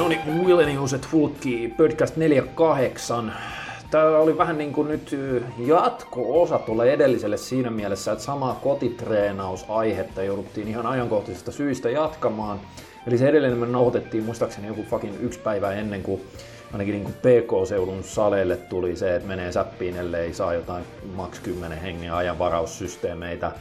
No niin, Willeniuset Hulkki, podcast 48. Tämä oli vähän niin kuin nyt jatko-osa tuolle edelliselle siinä mielessä, että samaa kotitreenausaihetta jouduttiin ihan ajankohtaisista syistä jatkamaan. Eli se edellinen me nauhoitettiin muistaakseni joku fucking yksi päivä ennen kuin ainakin niin kuin PK-seudun saleille tuli se, että menee säppiin, ellei saa jotain maks 10 hengen ajanvaraussysteemeitä.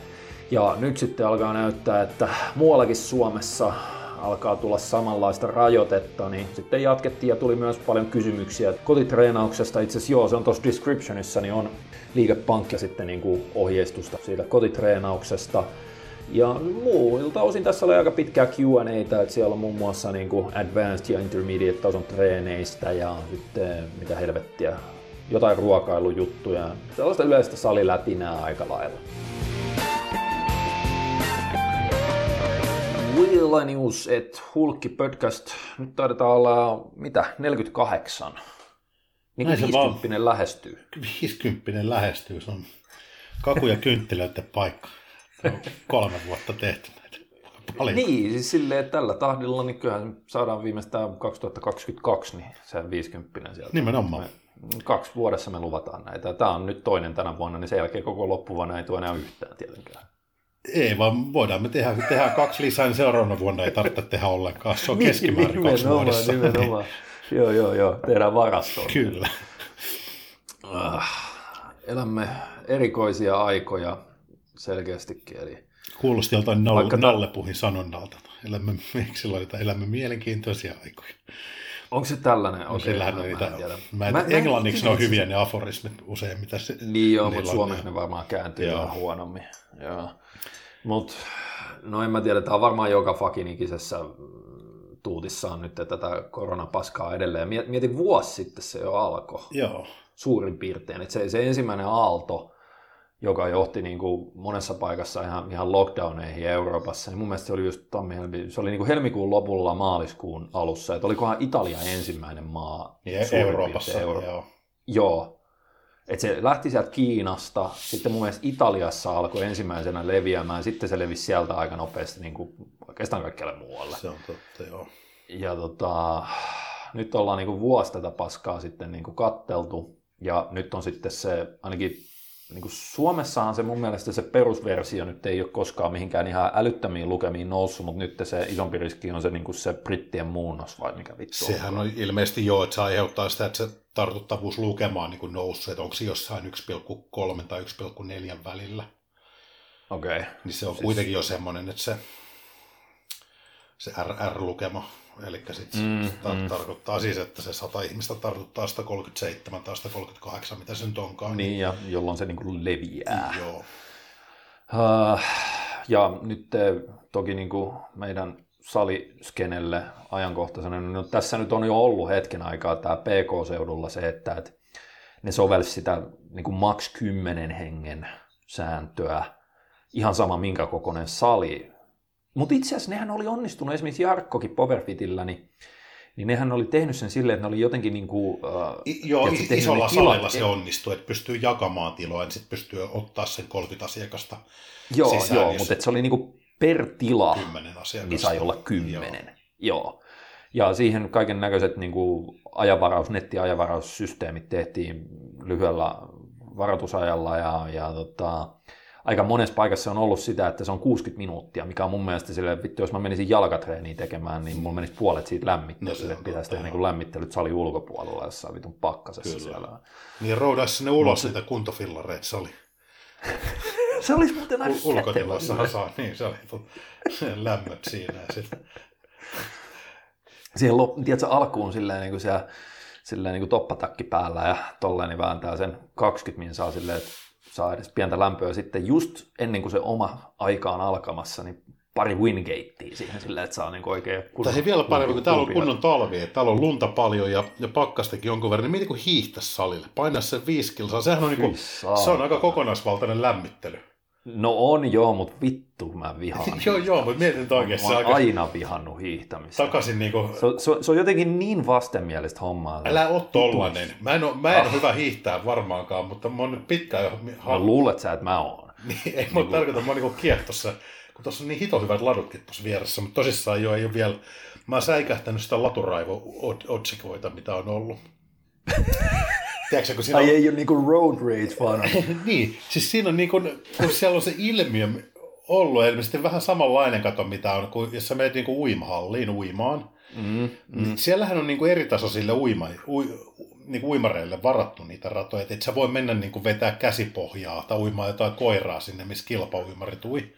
Ja nyt sitten alkaa näyttää, että muuallakin Suomessa alkaa tulla samanlaista rajoitetta, niin sitten jatkettiin ja tuli myös paljon kysymyksiä kotitreenauksesta. Itse asiassa joo, se on tuossa descriptionissa, niin on liikepankki sitten niin kuin ohjeistusta siitä kotitreenauksesta. Ja muilta osin tässä oli aika pitkää Q&Atä, että siellä on muun muassa niin kuin advanced ja intermediate tason treeneistä ja sitten mitä helvettiä, jotain ruokailujuttuja, sellaista yleistä salilätinää aika lailla. News et Hulkki podcast. Nyt taidetaan olla, mitä, 48. Niin kuin 50 vaan, lähestyy. 50 lähestyy, se on kaku- ja kynttilöiden paikka. Kolme vuotta tehty näitä. Paljon. Niin, siis silleen, että tällä tahdilla niin kyllähän saadaan viimeistään 2022 niin se 50 sieltä. Nimenomaan. Me, kaksi vuodessa me luvataan näitä. Tämä on nyt toinen tänä vuonna, niin sen jälkeen koko loppuvuonna ei tule enää yhtään tietenkään. Ei, vaan voidaan me tehdä, tehdä kaksi lisää, niin seuraavana vuonna ei tarvitse tehdä ollenkaan. Se on niin, keskimäärin kaksi vuodessa. Nimenomaan. joo, joo, joo. Tehdään varastoon. Kyllä. Ah, elämme erikoisia aikoja selkeästikin. Eli Kuulosti joltain nall- Vaikka nallepuhin sanonnalta. Elämme, miksi elämme mielenkiintoisia aikoja. Onko se tällainen? No, okay, no, niitä, mä en, mä, englanniksi ne on hyviä ne aforismit usein, mitä se... Niin joo, mutta suomeksi ne varmaan kääntyy vähän huonommin. Joo. Mutta no en mä tiedä, tämä on varmaan joka fakin ikisessä tuutissa on nyt tätä koronapaskaa edelleen. Mietin vuosi sitten se jo alkoi. Joo. Suurin piirtein. Et se, se ensimmäinen aalto, joka johti niin kuin monessa paikassa ihan, ihan lockdowneihin Euroopassa, niin mun mielestä se oli just tammi, se oli niin kuin helmikuun lopulla maaliskuun alussa, että olikohan Italia ensimmäinen maa ja Euroopassa, Euro- joo. Joo, et se lähti sieltä Kiinasta, sitten mun mielestä Italiassa alkoi ensimmäisenä leviämään, sitten se levisi sieltä aika nopeasti niin kuin oikeastaan kaikkialle muualle. Se on totta, joo. Ja tota, nyt ollaan niin kuin vuosi tätä paskaa sitten niin kuin katteltu, ja nyt on sitten se, ainakin niin kuin Suomessahan se mun mielestä se perusversio nyt ei ole koskaan mihinkään ihan älyttömiin lukemiin noussut, mutta nyt se isompi riski on se, niin kuin se brittien muunnos vai mikä vittu Sehän on ilmeisesti joo, että se aiheuttaa sitä, että se tartuttavuus lukemaan niin noussut, että onko se jossain 1,3 tai 1,4 välillä. Okei. Okay. Niin se on siis... kuitenkin jo semmoinen, että se, se RR-lukema Eli sitten mm, mm. tarkoittaa siis, että se 100 ihmistä tartuttaa 137 tai 138, mitä se nyt onkaan. Niin, ja jolloin se niin kuin leviää. Joo. Uh, ja nyt toki niin kuin meidän saliskenelle ajankohtaisena, niin no, tässä nyt on jo ollut hetken aikaa tämä PK-seudulla se, että, että ne sovelsi sitä niin kuin max 10 hengen sääntöä, ihan sama minkä kokoinen sali mutta itse asiassa nehän oli onnistunut, esimerkiksi Jarkkokin Powerfitillä, niin, niin nehän oli tehnyt sen silleen, että ne oli jotenkin niin kuin... Äh, I, joo, isolla salilla se onnistui, että pystyy jakamaan tiloa, niin sitten pystyy ottaa sen 30 asiakasta Joo, sisään, joo mutta se oli niin kuin per tila, niin sai olla kymmenen. Joo. joo. Ja siihen kaiken näköiset niin kuin ajavaraus, nettiajavaraussysteemit tehtiin lyhyellä varoitusajalla ja, ja tota, aika monessa paikassa on ollut sitä, että se on 60 minuuttia, mikä on mun mielestä silleen, vittu, jos mä menisin jalkatreeniin tekemään, niin mulla menisi puolet siitä lämmittelystä, no, pitäisi tehdä niin lämmittelyt sali ulkopuolella jossain vitun pakkasessa Kyllä. siellä. Niin roudaisi sinne ulos niitä kuntofillareita sali. se olisi muuten aika U- saa, niin se oli lämmöt siinä. Ja sit... Siihen lop, tiedätkö, alkuun silleen niin kuin siellä, silleen niin kuin toppatakki päällä ja tolleen niin vääntää sen 20 min saa silleen, että saa edes pientä lämpöä. Sitten just ennen kuin se oma aika on alkamassa, niin pari wingatea siihen sillä, että saa niin oikein kunnon... Tai vielä paremmin, kun täällä on kunnon talvi, että täällä on lunta paljon ja, ja pakkastakin jonkun verran, niin miten kun hiihtää salille, painaa sen viisi kilsaa, sehän on, niin kuin, se on aika kokonaisvaltainen lämmittely. No on joo, mutta vittu mä vihaan. joo, joo, mutta mietin oikein. Mä oon aika... aina vihannut hiihtämistä. Takaisin niinku... Se, se, se, on jotenkin niin vastenmielistä hommaa. Älä oo tollanen. Mä en, oo, mä en ah. hyvä hiihtää varmaankaan, mutta mä oon nyt pitkään jo... Mä luulet sä, että mä oon. niin, ei niin, mä tarkoita, mä oon niinku kiehtossa kun tuossa on niin hito hyvät ladutkin tuossa vieressä, mutta tosissaan jo ei ole vielä, mä oon säikähtänyt sitä laturaivo-otsikoita, mitä on ollut. Tiedätkö, kun siinä on... ei ole niinku road rage vaan. niin, siis siinä on niinku, kun siellä on se ilmiö ollut, ilmeisesti vähän samanlainen kato, mitä on, kun jos sä menet niinku uimahalliin uimaan, mm, mm. siellähän on niinku eri tasoisille uima, ui, niinku uimareille varattu niitä ratoja, että et sä voi mennä niinku vetää käsipohjaa tai uimaan jotain koiraa sinne, missä kilpauimarit ui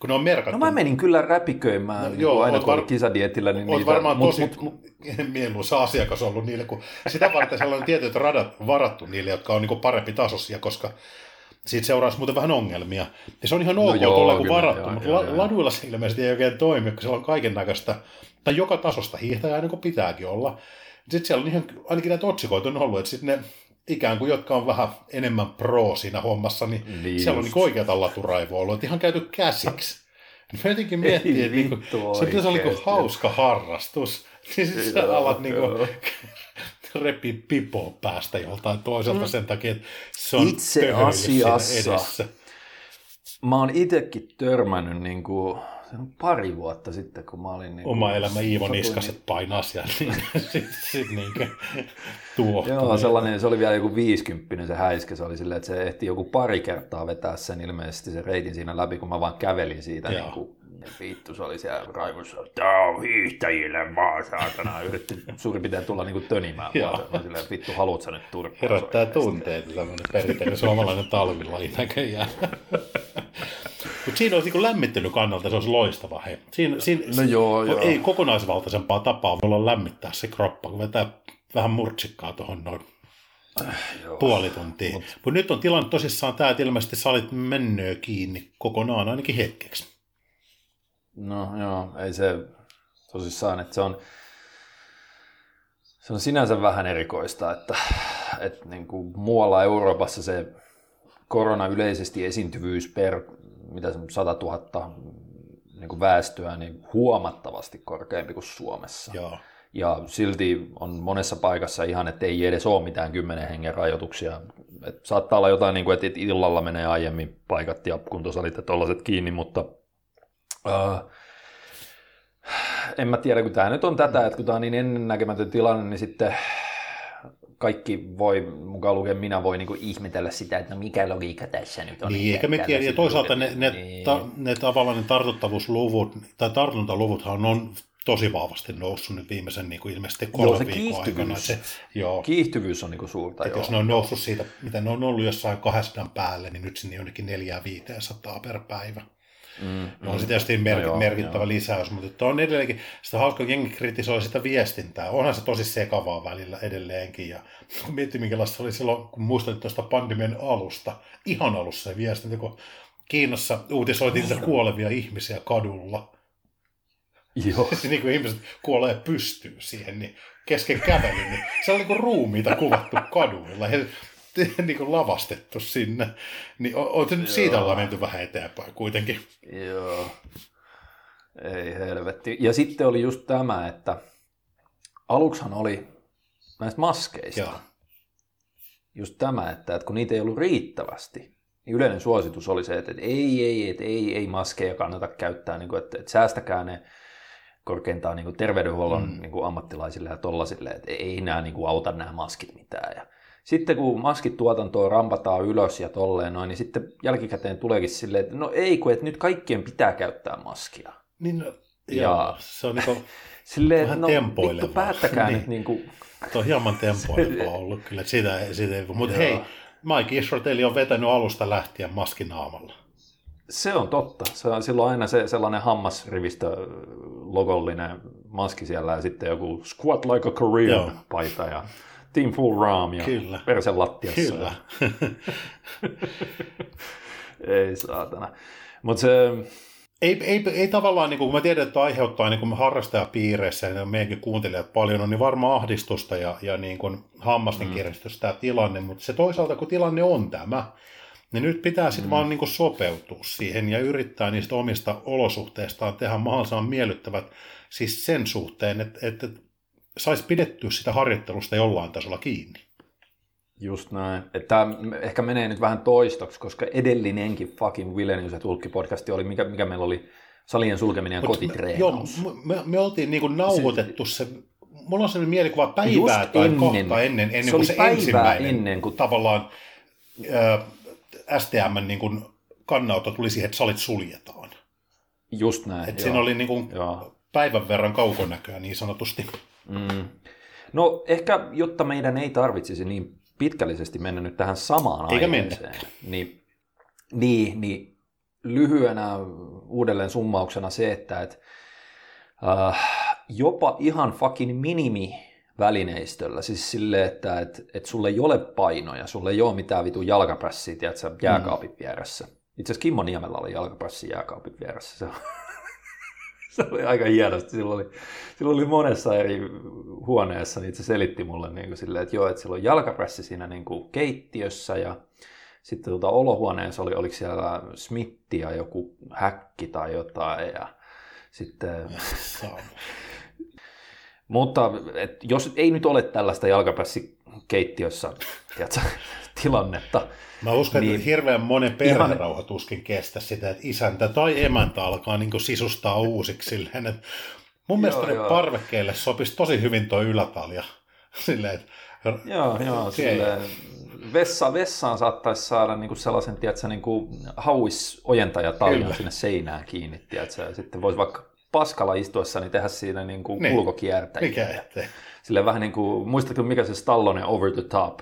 kun ne on merkattu. No mä menin kyllä räpiköimään no, niin joo, aina kun var... kisadietillä. Niin niitä, varmaan mut, tosi mut, mieluisa asiakas ollut niille, kun sitä varten sellainen tietyt radat varattu niille, jotka on niin parempi tasoisia, koska siitä seuraisi muuten vähän ongelmia. Ja se on ihan no ok no joo, tuolla kuin varattu, joo, mutta joo, la- laduilla se ilmeisesti ei oikein toimi, koska siellä on kaiken näköistä, tai joka tasosta hiihtäjää, niin kuin pitääkin olla. Sitten siellä on ihan, ainakin näitä otsikoita on ollut, että sitten ne ikään kuin, jotka on vähän enemmän pro siinä hommassa, niin, niin siellä on niin oikeata laturaivoa ollut, että ihan käyty käsiksi. Mä jotenkin miettii, että niinku, se pitäisi olla niinku hauska harrastus. Niin sitten sä alat niinku, repi pipoa päästä joltain toiselta mm. sen takia, että se on Itse asiassa edessä. mä oon itsekin törmännyt niin kuin se on pari vuotta sitten, kun mä olin... Niin Oma elämä Iivo Niskaset niin... painaa siellä, niin sitten sit, niin tuo. Joo, sellainen, se oli vielä joku 50 se häiskä, se oli silleen, että se ehti joku pari kertaa vetää sen ilmeisesti se reitin siinä läpi, kun mä vaan kävelin siitä niin kuin, vittu, se oli siellä raivossa, tää on hiihtäjille vaan, saatana. Yritti suurin piirtein tulla niinku tönimään vaan. Silleen, vittu, haluat sä nyt turpaa? Herättää tunteita, tämmöinen perinteinen suomalainen talvilaji näköjään. Mutta siinä olisi niin lämmittelyn kannalta se olisi loistava. Hei. Siinä, siinä, no joo, joo. Ei kokonaisvaltaisempaa tapaa olla lämmittää se kroppa, kun vetää vähän murtsikkaa tuohon noin äh, puoli tuntia. Mutta Mut nyt on tilanne tosissaan tämä, että ilmeisesti salit mennöö kiinni kokonaan ainakin hetkeksi. No joo, ei se tosissaan, että se on, se on sinänsä vähän erikoista, että, että niin kuin muualla Euroopassa se korona yleisesti esiintyvyys per mitä se 100 000 niin kuin väestöä niin huomattavasti korkeampi kuin Suomessa. Joo. Ja silti on monessa paikassa ihan, että ei edes ole mitään kymmenen hengen rajoituksia. Et saattaa olla jotain, niin kuin, että illalla menee aiemmin paikat ja kuntosalit ja tollaiset kiinni, mutta uh, en mä tiedä, kun tämä nyt on tätä, että kun tämä on niin ennennäkemätön tilanne, niin sitten kaikki voi, mukaan lukien minä voi niinku ihmetellä sitä, että no mikä logiikka tässä nyt on. Niin, eikä me tiedä. Ja toisaalta ne, ne, niin. ta, ne tavallaan ne tartuttavuusluvut, tai tartuntaluvuthan on tosi vahvasti noussut nyt viimeisen niin kuin ilmeisesti kolme joo, se viikon aikana. Se, joo. Kiihtyvyys on niin kuin suurta. Että jos ne on noussut siitä, mitä ne on ollut jossain 200 päälle, niin nyt sinne jonnekin 400-500 per päivä. Mm, on se tietysti mer- no joo, merkittävä joo. lisäys, mutta on edelleenkin, sitä hauska jengi kritisoi sitä viestintää. Onhan se tosi sekavaa välillä edelleenkin. Ja kun miettii, minkälaista oli silloin, kun muistan tuosta pandemian alusta, ihan alussa se viestintä, kun Kiinassa uutisoitiin niitä kuolevia ihmisiä kadulla. Joo. niin kuin ihmiset kuolee pystyy siihen, niin kesken kävelyn, niin se oli niin kuin ruumiita kuvattu kaduilla. Ja niin kuin lavastettu sinne. Niin on, on nyt siitä ollaan menty vähän eteenpäin kuitenkin. Joo. Ei helvetti. Ja sitten oli just tämä, että aluksihan oli näistä maskeista. Joo. Just tämä, että, että kun niitä ei ollut riittävästi, niin yleinen suositus oli se, että, että ei, ei, että ei, ei maskeja kannata käyttää, niin kuin, että, että säästäkää ne korkeintaan niin kuin terveydenhuollon mm. niin kuin ammattilaisille ja tollasille, että ei nämä niin kuin auta nämä maskit mitään. Ja sitten kun maskit tuotantoa rampataan ylös ja tolleen noin, niin sitten jälkikäteen tuleekin silleen, että no ei kun, että nyt kaikkien pitää käyttää maskia. Niin, no, ja joo, se on niin silleen, vähän no, vittu, päättäkää niin. nyt niin kuin... Tuo on hieman tempoilevaa ollut kyllä, siitä, siitä ei, mutta hei, Mike Israeli on vetänyt alusta lähtien maskinaamalla. Se on totta. Se on silloin aina se sellainen hammasrivistö logollinen maski siellä ja sitten joku squat like a Korean paita ja Team Full Ram ja Kyllä. persen lattiassa. Kyllä. ei saatana. Mutta se... Ei, ei, ei tavallaan, niin kun mä tiedän, että aiheuttaa niin kun harrastajapiireissä ja meidänkin kuuntelijat paljon, on niin varmaan ahdistusta ja, ja niin kuin hammasten mm. tämä tilanne, mutta se toisaalta, kun tilanne on tämä, niin nyt pitää sitten mm. vaan niin kuin sopeutua siihen ja yrittää niistä omista olosuhteistaan tehdä mahdollisimman miellyttävät siis sen suhteen, että, että saisi pidettyä sitä harjoittelusta jollain tasolla kiinni. Just näin. Että ehkä menee nyt vähän toistoksi, koska edellinenkin fucking Vilenius ja Tulkki podcasti oli, mikä, mikä meillä oli salien sulkeminen ja kotitreenaus. Joo, me, me oltiin niin kuin nauhoitettu se, mulla on sellainen mielikuva päivää tai ennen, kohta ennen, ennen kuin se ensimmäinen ennen kuin... tavallaan äh, STM niin kuin kannauto tuli siihen, että salit suljetaan. Just näin. Että siinä oli niin kuin päivän verran kaukonäköä niin sanotusti. Mm. No ehkä, jotta meidän ei tarvitsisi niin pitkällisesti mennä nyt tähän samaan Eikä aiheeseen, niin, niin, niin lyhyenä uudelleen summauksena se, että et, äh, jopa ihan fucking minimi välineistöllä, siis sille, että et, et sulle ei ole painoja, sulle ei ole mitään vitu jalkaprässiä, tiedätkö, jääkaapin vieressä. Itse asiassa Kimmo Niemellä oli jalkaprässi jääkaapin vieressä. Se, se oli aika hienosti. Sillä oli, sillä oli monessa eri huoneessa, niin se selitti mulle niin kuin silleen, että joo, että sillä on jalkaprässi siinä niin kuin keittiössä ja sitten tuota olohuoneessa oli, oliko siellä Smitti ja joku häkki tai jotain ja sitten... Mutta et, jos ei nyt ole tällaista jalkaprässikeittiössä tiedätkö, tilannetta, Mä uskon, niin, että hirveän monen perherauha tuskin kestä sitä, että isäntä tai emäntä alkaa niin sisustaa uusiksi silleen, että mun joo, mielestä joo. parvekkeelle sopisi tosi hyvin tuo ylätalja. Silleen, että... Joo, joo, okay. silleen, vessa, vessaan saattaisi saada niinku sellaisen, tiedätkö, niinku hauisojentajataljan sinne seinään kiinni, tiedätkö, ja sitten voisi vaikka paskalla istuessa niin tehdä siinä niinku niin. ulkokiertäjiä. Mikä ettei. Sille vähän niin kuin, muistatko mikä se Stallone Over the Top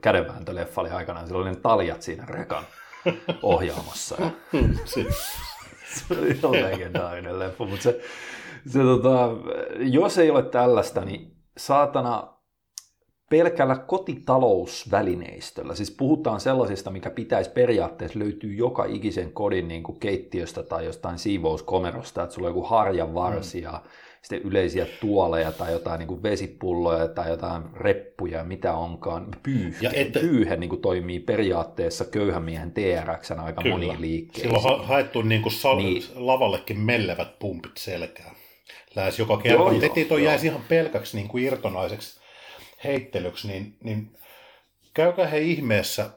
kädenvääntöleffa oli aikanaan, sillä oli ne taljat siinä rekan ohjaamossa. se oli ihan legendaarinen leffa, mutta se, se tota, jos ei ole tällaista, niin saatana pelkällä kotitalousvälineistöllä, siis puhutaan sellaisista, mikä pitäisi periaatteessa löytyä joka ikisen kodin niin kuin keittiöstä tai jostain siivouskomerosta, että sulla on joku harjavarsi mm. ja sitten yleisiä tuoleja tai jotain niin kuin vesipulloja tai jotain reppuja, mitä onkaan. Pyyhke, ja että, pyyhe niin kuin toimii periaatteessa köyhän miehen TRX aika kyllä. moniin liikkeisiin. Silloin on haettu niin kuin sal- niin. lavallekin mellevät pumpit selkään. Lähes joka kerta, mutta ettei toi jäisi ihan pelkäksi niin kuin irtonaiseksi heittelyksi, niin, niin käykää he ihmeessä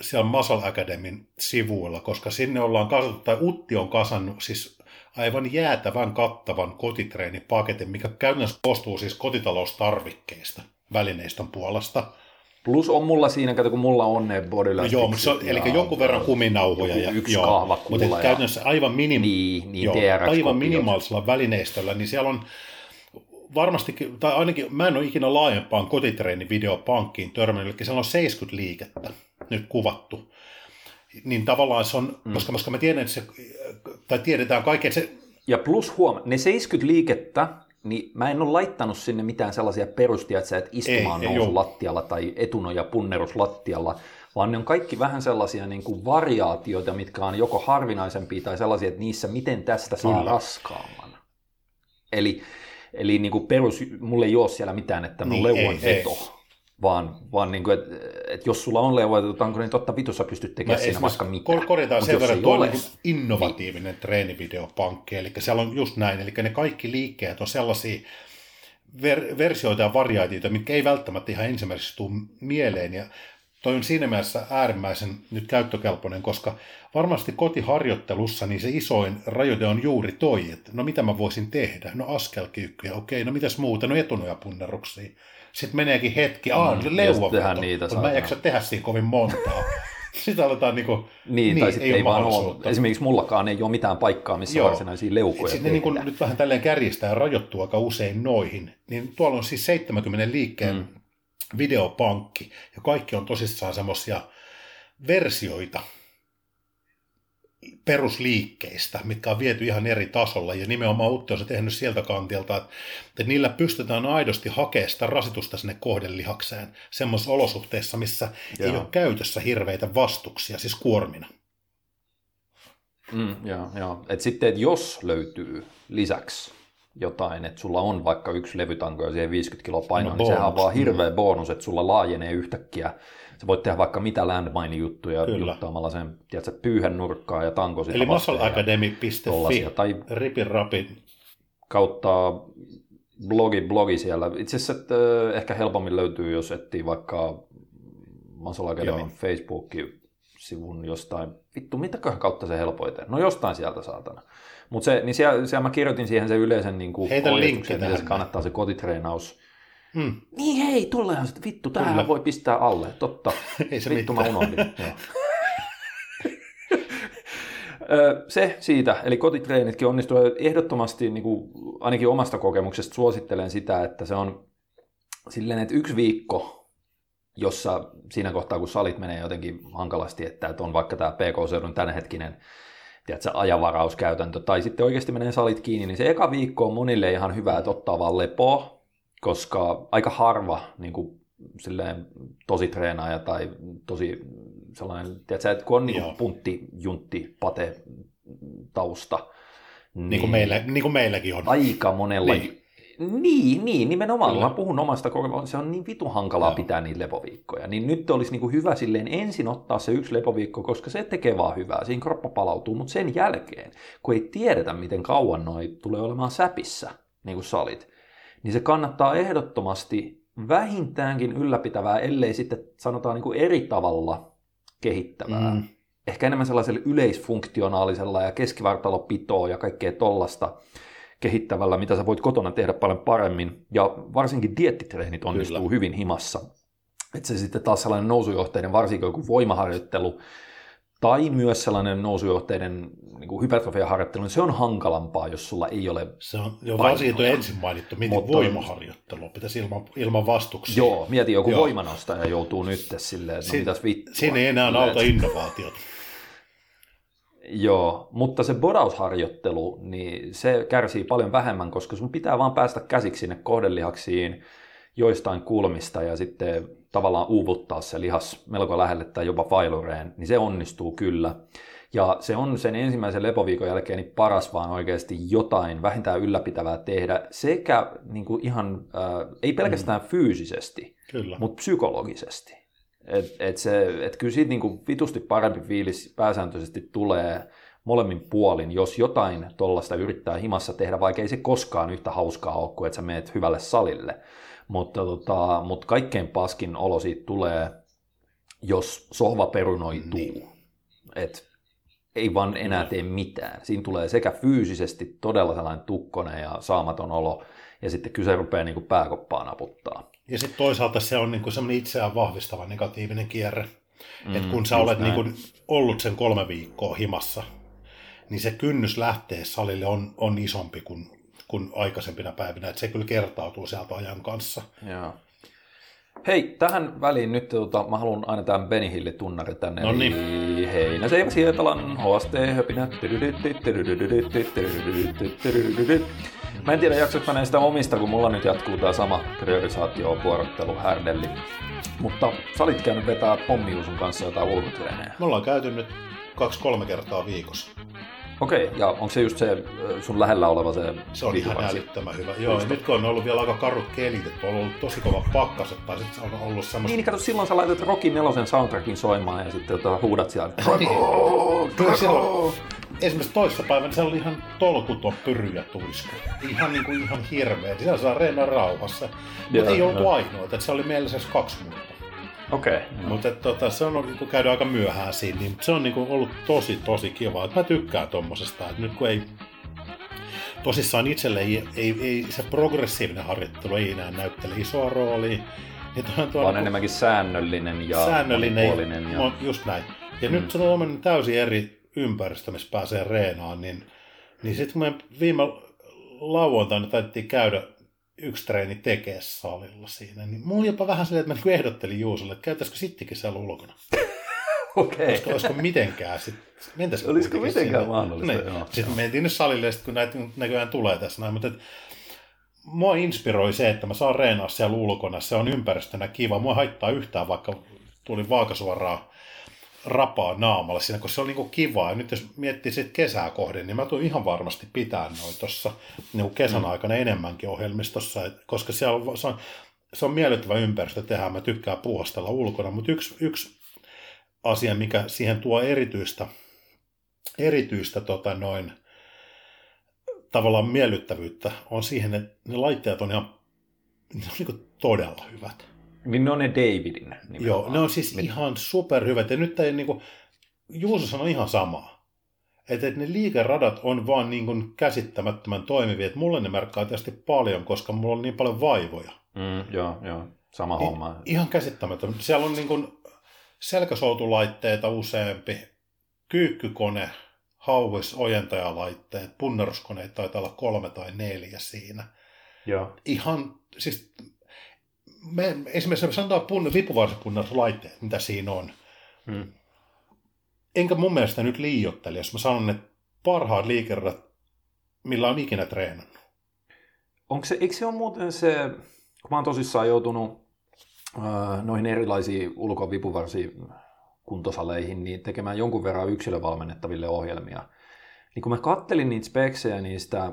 siellä Muscle Academyn sivuilla, koska sinne ollaan kasattu, tai Utti on kasannut siis aivan jäätävän kattavan kotitreenipaketin, mikä käytännössä koostuu siis kotitaloustarvikkeista välineistön puolesta. Plus on mulla siinä, kato kun mulla on ne bodylastikset. Joo, mutta se on, eli jonkun verran kuminauhoja. Ja, yksi joo, mutta ja... käytännössä aivan, minim, niin, niin joo, aivan minimaalisella välineistöllä, niin siellä on varmastikin, tai ainakin mä en ole ikinä laajempaan kotitreenivideopankkiin törmännyt, eli siellä on 70 liikettä nyt kuvattu niin tavallaan se on, mm. koska, koska mä tiedän, että se, tai tiedetään kaiken se... Ja plus huoma, ne 70 liikettä, niin mä en ole laittanut sinne mitään sellaisia perustia, että sä et istumaan ei, nousu ei lattialla tai etunoja punnerus lattialla, vaan ne on kaikki vähän sellaisia niin kuin variaatioita, mitkä on joko harvinaisempia tai sellaisia, että niissä miten tästä saa Kyllä. raskaamman. Eli, eli niin kuin perus, mulle ei ole siellä mitään, että no niin, leuan veto. Ei vaan, vaan niin kuin, että, että jos sulla on leuvoitetanko, niin totta vitussa pystyt tekemään siinä vaikka mitä. Korjataan sen verran, että on niin innovatiivinen niin. treenivideopankki, eli siellä on just näin, eli ne kaikki liikkeet on sellaisia ver- versioita ja variaatioita, mitkä ei välttämättä ihan ensimmäiseksi tule mieleen, ja toi on siinä mielessä äärimmäisen nyt käyttökelpoinen, koska varmasti kotiharjoittelussa niin se isoin rajoite on juuri toi, että no mitä mä voisin tehdä, no askelkyykkyjä, okei, no mitäs muuta, no etunojapunneruksia, sitten meneekin hetki, aah, mm, leuvaveto, niitä mä en jaksa tehdä siinä kovin montaa. Sitä aletaan niin kuin, niin, niin, tai ei, ei vaan ole, esimerkiksi mullakaan ei ole mitään paikkaa, missä Joo. varsinaisia leukoja Sitten niin kuin nyt vähän tälleen kärjistää ja rajoittuu aika usein noihin, niin tuolla on siis 70 liikkeen mm. videopankki, ja kaikki on tosissaan semmoisia versioita perusliikkeistä, mitkä on viety ihan eri tasolla, ja nimenomaan Utti on se tehnyt sieltä kantilta, että, että niillä pystytään aidosti hakemaan sitä rasitusta sinne kohdelihakseen semmoisissa olosuhteissa, missä joo. ei ole käytössä hirveitä vastuksia, siis kuormina. Mm, joo, joo. Et sitten, että jos löytyy lisäksi jotain, että sulla on vaikka yksi levytanko ja siihen 50 kiloa painoa, no, niin bonus. sehän on vaan hirveä bonus, että sulla laajenee yhtäkkiä Sä voit tehdä vaikka mitä landmine-juttuja Kyllä. juttaamalla sen tiedätkö, pyyhän nurkkaa ja tanko sitä Eli muscleacademy.fi, tai ripin rapin. Kautta blogi, blogi siellä. Itse asiassa että ehkä helpommin löytyy, jos etsii vaikka Muscle Academyn Facebook-sivun jostain, vittu, mitäköhän kautta se helpoiten? No jostain sieltä saatana. Mutta se, niin siellä, siellä, mä kirjoitin siihen se yleisen niin kuin Heitä se kannattaa se kotitreenaus. Hmm. Niin hei, tullehan se, vittu, tähän voi pistää alle, totta. Ei se vittu, mitään. mä unohdin. Se siitä, eli kotitreenitkin onnistuu ehdottomasti, niin kuin, ainakin omasta kokemuksesta suosittelen sitä, että se on silleen, että yksi viikko, jossa siinä kohtaa, kun salit menee jotenkin hankalasti, että, että on vaikka tämä PK-seudun tämänhetkinen tiedätkö, ajavarauskäytäntö, tai sitten oikeasti menee salit kiinni, niin se eka viikko on monille ihan hyvä, että ottaa vaan lepoa, koska aika harva niin kuin, silleen, tosi treenaaja tai tosi sellainen, tiedätkö, että kun on niin kuin puntti, juntti, pate tausta, Niin kuin, meillä, niin kuin meilläkin on. aika monella... Niin. Niin. Niin, niin, nimenomaan. Kyllä. Mä puhun omasta kokemuksesta. Se on niin vitu hankalaa Joo. pitää niitä lepoviikkoja. Niin nyt olisi niin kuin hyvä silleen ensin ottaa se yksi lepoviikko, koska se tekee vaan hyvää. Siinä kroppa palautuu, mutta sen jälkeen, kun ei tiedetä, miten kauan noi tulee olemaan säpissä, niin kuin salit, niin se kannattaa ehdottomasti vähintäänkin ylläpitävää, ellei sitten sanotaan niin kuin eri tavalla kehittävää. Mm. Ehkä enemmän sellaisella yleisfunktionaalisella ja keskivartalopitoa ja kaikkea tollasta kehittävällä, mitä sä voit kotona tehdä paljon paremmin. Ja varsinkin diettitreenit onnistuu Kyllä. hyvin himassa. Että se sitten taas sellainen nousujohteinen, varsinkin joku voimaharjoittelu, tai myös sellainen nousujohteinen niin kuin hypertrofiaharjoittelu, niin se on hankalampaa, jos sulla ei ole... Se on jo varsinkin tuo ensin mainittu, miten Mutta- voimaharjoittelua pitäisi ilman, ilman vastuksia. Joo, mieti joku Joo. voimanostaja joutuu nyt silleen, että no Si- mitäs vittua. Siinä ei enää auta innovaatiot. Joo, mutta se bodausharjoittelu, niin se kärsii paljon vähemmän, koska sun pitää vaan päästä käsiksi sinne kohdelihaksiin joistain kulmista ja sitten tavallaan uuvuttaa se lihas melko lähelle tai jopa failureen, niin se onnistuu kyllä. Ja se on sen ensimmäisen lepoviikon jälkeen niin paras vaan oikeasti jotain vähintään ylläpitävää tehdä sekä niin kuin ihan, äh, ei pelkästään mm. fyysisesti, Kyllä. mutta psykologisesti. Et, et se, et kyllä siitä niinku vitusti parempi fiilis pääsääntöisesti tulee molemmin puolin, jos jotain tuollaista yrittää himassa tehdä, vaikka ei se koskaan yhtä hauskaa ole, kuin että sä meet hyvälle salille. Mutta tota, mut kaikkein paskin olo siitä tulee, jos sohva perunoituu. Niin. Et ei vaan enää tee mitään. Siinä tulee sekä fyysisesti todella sellainen tukkonen ja saamaton olo, ja sitten kyse rupeaa niinku pääkoppaa naputtaa. Ja sitten toisaalta se on niinku semmoinen itseään vahvistava negatiivinen kierre. Mm, että kun sä olet näin. niinku ollut sen kolme viikkoa himassa, niin se kynnys lähteä salille on, on isompi kuin, kuin aikaisempina päivinä. Että se kyllä kertautuu sieltä ajan kanssa. Joo. Hei, tähän väliin nyt tota, mä haluan aina tämän Benny Hill-tunnari tänne. No niin. Eli Heinäseiväs Hietalan HST höpinä. Mä en tiedä jaksanko mä sitä omista, kun mulla nyt jatkuu tää sama priorisaatio vuorottelu härdelli. Mutta sä olit käynyt vetää pommiusun kanssa jotain ulkotreenejä. Me ollaan käyty nyt kaksi-kolme kertaa viikossa. Okei, ja onko se just se sun lähellä oleva se Se on ihan älyttömän hyvä. Joo, nyt kun on ollut vielä aika karut kelit, että on ollut tosi kova pakkaset, tai sitten on ollut semmoista... Niin, niin kato, silloin sä laitat Rocky nelosen soundtrackin soimaan ja sitten tota, huudat siellä. Kyllä siellä on, esimerkiksi toissa päivänä se oli ihan tolkuton pyry ja tuisku. Ihan niin kuin ihan hirveä. Siellä saa reenaa rauhassa. Mutta ei ollut ainoa, että se oli mielessä kaksi muuta. Okei. Mutta tota, se on niin käynyt aika myöhään siinä, niin se on niin kuin ollut tosi tosi kiva. Että mä tykkään tommosesta, että nyt kun ei tosissaan itselle ei, ei, ei se progressiivinen harjoittelu ei enää näyttele isoa roolia. Niin tuo, tuo Vaan niin enemmänkin säännöllinen ja säännöllinen. Ja... ja... just näin. Ja mm. nyt se on tämmöinen täysin eri ympäristö, missä pääsee reenaan, niin, niin sitten kun me viime lauantaina taidettiin käydä yksi treeni tekee salilla siinä, niin mulla oli jopa vähän silleen, että mä niinku ehdottelin Juusolle, että käytäisikö sittenkin siellä ulkona. Okei. Olisiko, olisiko mitenkään sitten, mentäisikö Olisiko mitenkään sinne? mahdollista, Niin. joo. Sitten mentiin nyt salille, sit kun näitä näköjään tulee tässä näin, mutta et, mua inspiroi se, että mä saan reenaa siellä ulkona, se on ympäristönä kiva, mua haittaa yhtään, vaikka tuli vaakasuoraan rapaa naamalla siinä, koska se on niinku kivaa. Ja nyt jos miettii sit kesää kohden, niin mä tuun ihan varmasti pitää noin tuossa niinku kesän Mm. aikana enemmänkin ohjelmistossa, et, koska siellä on, se on, se on miellyttävä ympäristö tehdä, mä tykkään puhastella ulkona, mutta yksi, yksi asia, mikä siihen tuo erityistä, erityistä tota noin, tavallaan miellyttävyyttä, on siihen, että ne laitteet on ihan ne on niin todella hyvät. Niin ne on ne Davidin nimenomaan. Joo, ne on siis Mit... ihan superhyvät. Ja nyt ei niinku, Juuso sanoi ihan samaa. Että et ne liikeradat on vaan niin kuin käsittämättömän toimivia. Että mulle ne merkkaa tietysti paljon, koska mulla on niin paljon vaivoja. Mm, joo, joo. Sama I, homma. Ihan käsittämätön. Siellä on niin kuin selkäsoutulaitteita useampi, kyykkykone, hauvis ojentajalaitteet, punneruskoneet taitaa olla kolme tai neljä siinä. Joo. Ihan, siis me, esimerkiksi sanotaan pun, vipuvarsipunneruslaitteet, mitä siinä on. Hmm. Enkä mun mielestä nyt liiottele, jos mä sanon, että parhaat liikeradat, millä on ikinä treenannut. Onko se, eikö se ole muuten se, kun mä oon tosissaan joutunut äh, noihin erilaisiin ulkovipuvarsiin kuntosaleihin, niin tekemään jonkun verran yksilövalmennettaville ohjelmia. Niin kun mä kattelin niitä speksejä niistä,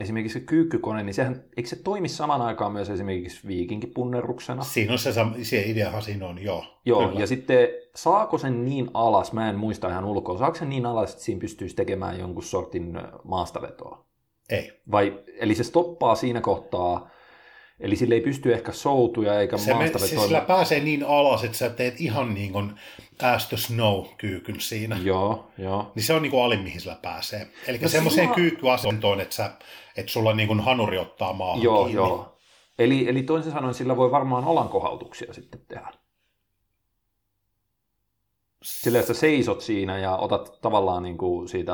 esimerkiksi se kyykkykone, niin sehän, eikö se toimi saman aikaan myös esimerkiksi viikinkipunneruksena? Siinä on se, se ideahan siinä on, joo. Joo, Kyllä. ja sitten saako sen niin alas, mä en muista ihan ulkoa, saako sen niin alas, että siinä pystyisi tekemään jonkun sortin maastavetoa? Ei. Vai, eli se stoppaa siinä kohtaa, Eli sille ei pysty ehkä soutuja eikä se maasta me, Sillä pääsee niin alas, että sä teet ihan niin kuin Ash Snow-kyykyn siinä. Joo, joo. Niin se on niin kuin alin, mihin sillä pääsee. Eli no semmoiseen sillä... kyykkyasentoon, että, sä, että sulla niin kuin hanuri ottaa maahan Joo, kiinni. joo. Eli, eli toisin sanoen sillä voi varmaan olankohautuksia sitten tehdä. Sillä, että sä seisot siinä ja otat tavallaan niin kuin siitä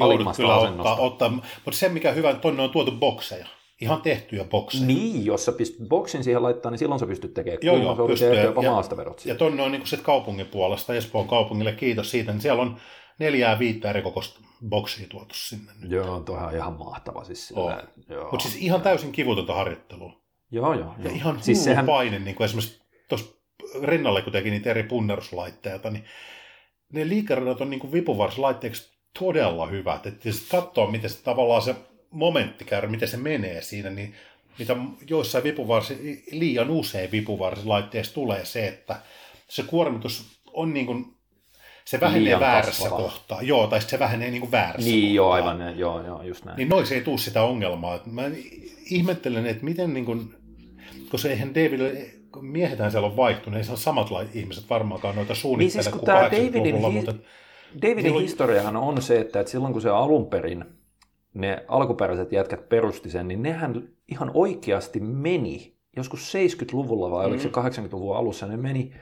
alimmasta asennosta. Ottaa, ottaa, mutta se mikä hyvä, tonne on tuotu bokseja ihan tehtyjä bokseja. Niin, jos sä pystyt boksin siihen laittaa, niin silloin sä pystyt tekemään joo, joo, pystyy. Ja, jopa maastaverot. Ja tonne on niin sit kaupungin puolesta, Espoon kaupungille kiitos siitä, niin siellä on neljää viittä eri kokoista boksia tuotu sinne. Nyt. Joo, tuohan on ihan mahtava. Siis Mutta siis ihan täysin kivutonta harjoittelua. Joo, joo. Ja joo. ihan siis sehän... paine, niin kuin esimerkiksi tuossa rinnalle, kun teki niitä eri punneruslaitteita, niin ne liikeradat on niin kuin vipuvarslaitteeksi todella hyvät. Että katsoo, miten se tavallaan se momenttikäyrä, miten se menee siinä, niin mitä joissain vipuvarsi, liian usein vipuvarsilaitteessa tulee se, että se kuormitus on niin kuin, se vähenee liian väärässä kasvava. kohtaa. Joo, tai se vähenee niin kuin väärässä Niin, kohtaa. joo, aivan, joo, joo, just näin. Niin noissa ei tule sitä ongelmaa. Mä ihmettelen, että miten niin kuin, koska eihän David, miehetään siellä on vaihtunut, ei se ole samat ihmiset varmaankaan noita suunnittele niin siis, kuin Davidin, hi- mutta... Davidin niin, historiahan on se, että, että silloin kun se alun perin ne alkuperäiset jätkät perusti sen, niin nehän ihan oikeasti meni, joskus 70-luvulla vai mm. oliko se 80-luvun mm. alussa, ne meni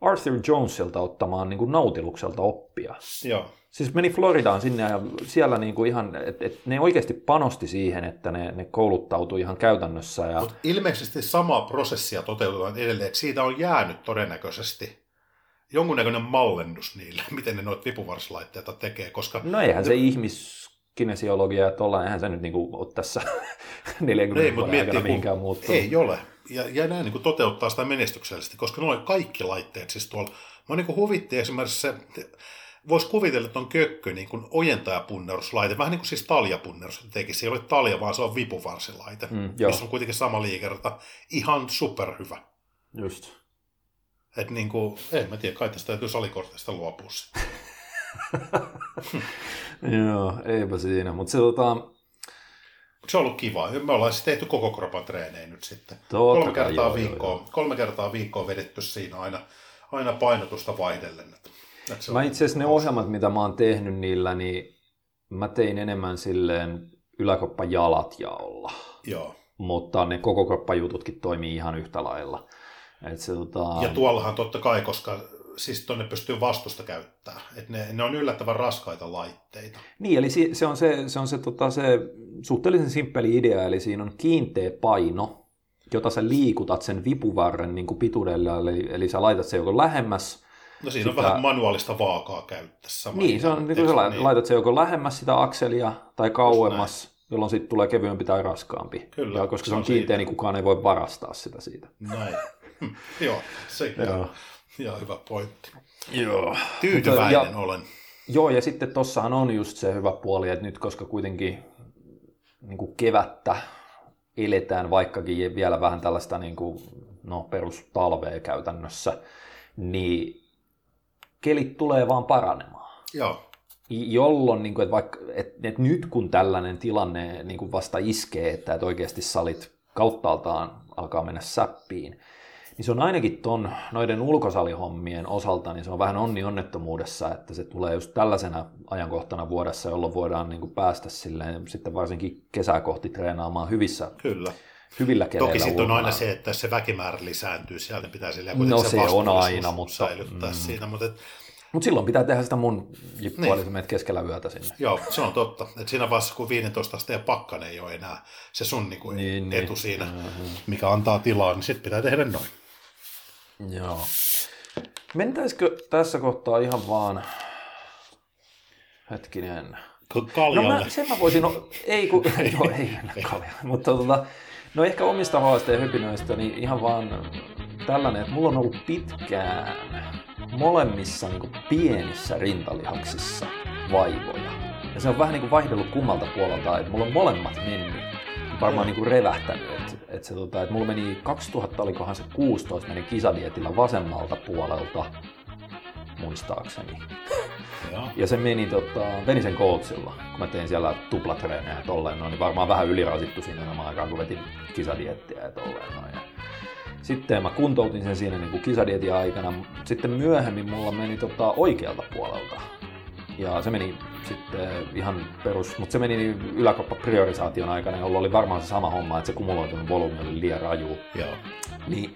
Arthur Jonesilta ottamaan niin kuin nautilukselta oppia. Joo. Siis meni Floridaan sinne ja siellä niin kuin ihan, että et ne oikeasti panosti siihen, että ne, ne kouluttautui ihan käytännössä. Ja... Mut ilmeisesti samaa prosessia toteutetaan edelleen, siitä on jäänyt todennäköisesti jonkunnäköinen mallennus niille, miten ne noita vipuvarslaitteita tekee, koska... No eihän se ihmis kinesiologia, että ollaan, eihän se nyt niin kuin, ole tässä 40 ei, vuoden aikana mihinkään muuttunut. Ei ole. Ja, ja nämä niin kuin toteuttaa sitä menestyksellisesti, koska nuo kaikki laitteet siis tuolla. Mä niin huvitti esimerkiksi se, voisi kuvitella, että on kökkö niin kuin ojentajapunneruslaite, vähän niin kuin siis taljapunnerus teki. Se ei ole talja, vaan se on vipuvarsilaite, mm, missä on kuitenkin sama liikerta. Ihan superhyvä. Just. Että niin kuin, en mä tiedä, kai tästä täytyy salikortista luopua Joo, eipä siinä, mutta se tota... Se on ollut kiva. Me ollaan siis tehty koko kropan treenejä nyt sitten. Totta kolme, kertaa joo, viikkoa, joo, kolme kertaa viikkoa vedetty siinä aina, aina painotusta vaihdellen. Että mä itse asiassa ne ohjelmat, mitä mä oon tehnyt niillä, niin mä tein enemmän silleen yläkroppajalat jaolla. Joo. Mutta ne koko kroppajututkin toimii ihan yhtä lailla. Et se, tota... Ja tuollahan totta kai, koska siis tuonne pystyy vastusta käyttää. Et ne, ne on yllättävän raskaita laitteita. Niin, eli se on se, se, on se, tota, se suhteellisen simppeli idea, eli siinä on kiinteä paino, jota sä liikutat sen vipuvarren niin pituudella, eli, eli sä laitat se joko lähemmäs, No siinä sitä... on vähän manuaalista vaakaa käyttäessä. Niin, se on, niin kuin sä niin. laitat se joko lähemmäs sitä akselia tai kauemmas, jolloin sitten tulee kevyempi tai raskaampi. Kyllä. Ja koska se on, se on kiinteä, niin kukaan ei voi varastaa sitä siitä. Näin. Joo, se Joo. Ihan hyvä pointti. Joo. Tyytyväinen ja, olen. Joo, ja sitten tossahan on just se hyvä puoli, että nyt koska kuitenkin niin kuin kevättä eletään, vaikkakin vielä vähän tällaista niin kuin, no, perustalvea käytännössä, niin kelit tulee vaan paranemaan. Joo. Jolloin, niin kuin, että, vaikka, että, että nyt kun tällainen tilanne niin kuin vasta iskee, että, että oikeasti salit kauttaaltaan alkaa mennä säppiin, niin se on ainakin ton, noiden ulkosalihommien osalta, niin se on vähän onni onnettomuudessa, että se tulee just tällaisena ajankohtana vuodessa, jolloin voidaan niin kuin päästä silleen, sitten varsinkin kesää kohti treenaamaan hyvissä Kyllä. hyvillä Toki sitten on aina se, että se väkimäärä lisääntyy, sieltä pitää sille No se on vastuullisuus aina, mutta- säilyttää mm. siinä, mutta et, Mutta silloin pitää tehdä sitä mun jippua, Niin. eli sä menet keskellä yötä sinne. joo, se on totta. Et siinä vaiheessa, kun 15 asteen pakkanen ei ole enää se sun niinku Niin, etu niin. siinä, Mhm. mikä antaa tilaa, niin sitten pitää tehdä noin. Joo. Mentäisikö tässä kohtaa ihan vaan... Hetkinen. K- No Kaljalle. mä, sen mä voisin... o- Ei kun... Joo, ei mennä kaljalle. Mutta tota, no ehkä omista haasteen hypinöistä, niin ihan vaan tällainen, että mulla on ollut pitkään molemmissa niin kuin pienissä rintalihaksissa vaivoja. Ja se on vähän niin kuin vaihdellut kummalta puolelta, että mulla on molemmat mennyt varmaan niin kuin revähtänyt. Että et se, tota, että mulla meni 2000, olikohan se 16, meni kisadietillä vasemmalta puolelta, muistaakseni. Joo. Ja se meni tota, Venisen coachilla, kun mä tein siellä tuplatreenejä ja tolleen noin, niin varmaan vähän ylirasittu siinä samaan aikaan, kun vetin kisadiettiä ja tolleen noin. Ja sitten mä kuntoutin sen siinä niin kuin kisadietin aikana. Sitten myöhemmin mulla meni tota, oikealta puolelta. Ja se meni sitten ihan perus, mutta se meni niin yläkoppa priorisaation aikana, jolloin oli varmaan se sama homma, että se kumuloitunut volyymi oli liian raju. Joo. Niin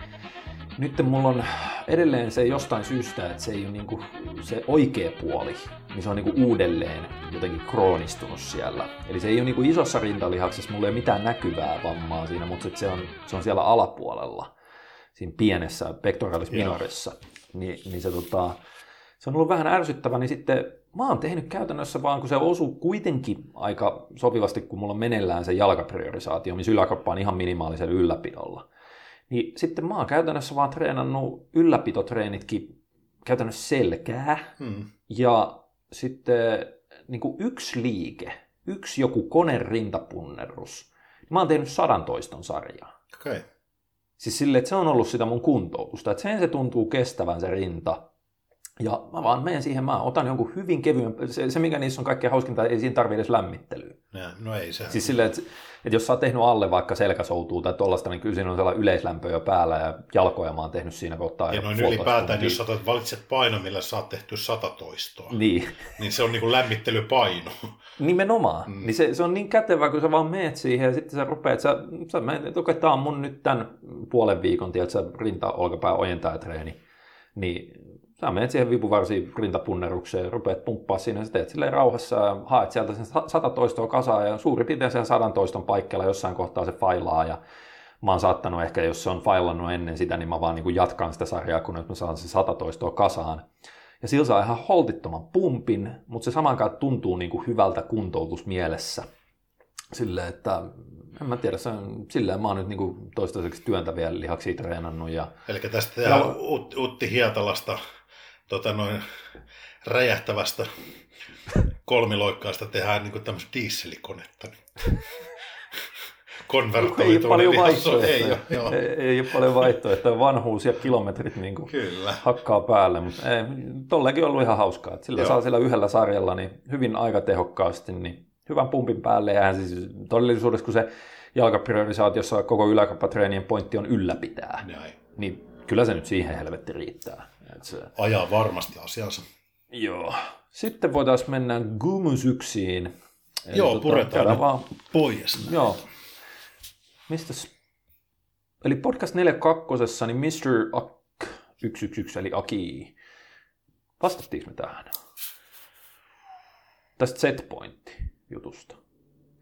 nyt mulla on edelleen se jostain syystä, että se ei ole niinku se oikea puoli, niin se on niinku uudelleen jotenkin kroonistunut siellä. Eli se ei ole niinku isossa rintalihaksessa, mulla ei ole mitään näkyvää vammaa siinä, mutta se on, se on siellä alapuolella, siinä pienessä pectoralis minorissa. Ni, niin se, tota, se on ollut vähän ärsyttävä, niin sitten mä oon tehnyt käytännössä vaan, kun se osuu kuitenkin aika sopivasti, kun mulla on meneillään se jalkapriorisaatio, missä yläkroppa on ihan minimaalisella ylläpidolla. Niin sitten mä oon käytännössä vaan treenannut ylläpitotreenitkin käytännössä selkää Hmm. ja sitten niin kuin yksi liike, yksi joku konen rintapunnerus. Mä oon tehnyt sadan toiston sarjaa. Okei. Okay. Siis sille, että se on ollut sitä mun kuntoutusta, että sen se tuntuu kestävän se rinta. Ja mä vaan menen siihen, mä otan jonkun hyvin kevyen, se, se mikä niissä on kaikkein hauskinta, ei siinä tarvitse edes lämmittelyä. Ja, No ei se. Siis silleen, että, että jos sä oot tehnyt alle vaikka selkäsoutuu tai tollasta, niin kyllä siinä on sellainen yleislämpö jo päällä ja jalkoja mä oon tehnyt siinä kohtaa. ja noin ylipäätään, tuntia. jos sä valitset paino, millä saat tehty sata toistoa, Niin, niin se on niinku lämmittelypaino. nimenomaan. Mm. Niin se, se, on niin kätevä, kun sä vaan meet siihen ja sitten sä rupeat, sä, sä menet, että okei, tää on mun nyt tämän puolen viikon, tiedät sä, rinta, olkapää, ojentaa treeni. Niin sä menet siihen vipuvarsiin rintapunnerukseen ja rupeat pumppaa siinä, ja sä teet silleen rauhassa ja haet sieltä sen sa- sata toistoa kasaan ja suurin piirtein sen sadan toiston paikkeilla jossain kohtaa se failaa ja mä oon saattanut ehkä, jos se on failannut ennen sitä, niin mä vaan niin kuin jatkan sitä sarjaa, kun nyt mä saan sen sata toistoa kasaan. Ja sillä saa ihan holtittoman pumpin, mutta se samankaan tuntuu niin kuin hyvältä kuntoutusmielessä. Silleen, että en mä tiedä, se on, silleen mä oon nyt niin kuin toistaiseksi työntäviä lihaksia treenannut ja Eli tästä. Ut, Utti Hietalasta tota noin räjähtävästä kolmiloikkaasta tehdään niinku tämmöistä dieselikonetta. Niin. ei ole paljon niin vaihtoehtoja. Ei, ole, joo. ei, ei ole paljon vaihtoehtoja, vanhuus ja kilometrit niin kuin Kyllä. hakkaa päälle, mutta ei, on ollut ihan hauskaa. Että sillä Joo. saa sillä yhdellä sarjalla niin hyvin aikatehokkaasti niin hyvän pumpin päälle. Ja siis todellisuudessa, kun se jalkapriorisaatiossa koko yläkappatreenien pointti on ylläpitää, Näin. niin kyllä se nyt siihen helvetti riittää. Se, Ajaa varmasti asiansa. joo. Sitten voitaisiin mennä gumusyksiin. Eli Joo, tota, puretaan vaan pois. Joo. Mistäs? Eli podcast 42, niin Mr. Ak 111, eli Aki. Vastattiinko me tähän? Tästä setpointti-jutusta.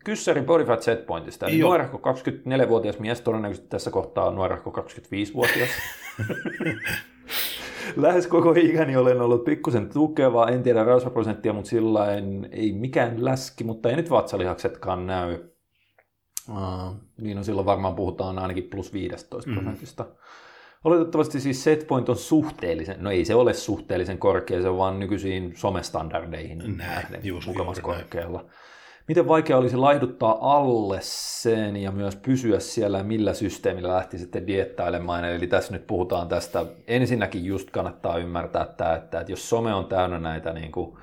Kyssäri Bodyfat setpointista. Eli Joo. nuorehko 24-vuotias mies, todennäköisesti tässä kohtaa nuorehko 25-vuotias. Lähes koko ikäni olen ollut pikkusen tukeva, en tiedä rasvaprosenttia, mutta sillä en, ei mikään läski, mutta ei nyt vatsalihaksetkaan näy. Uh, niin no silloin varmaan puhutaan ainakin plus 15 Mm. prosentista. Oletettavasti siis setpoint on suhteellisen, no ei se ole suhteellisen korkea, se on vaan nykyisiin somestandardeihin Näin, nähden just mukamas juuri näin. Miten vaikea olisi laihduttaa alle sen ja myös pysyä siellä millä systeemillä lähti sitten diettailemaan. Eli tässä nyt puhutaan tästä, ensinnäkin just kannattaa ymmärtää tämä, että, että jos some on täynnä näitä niin kuin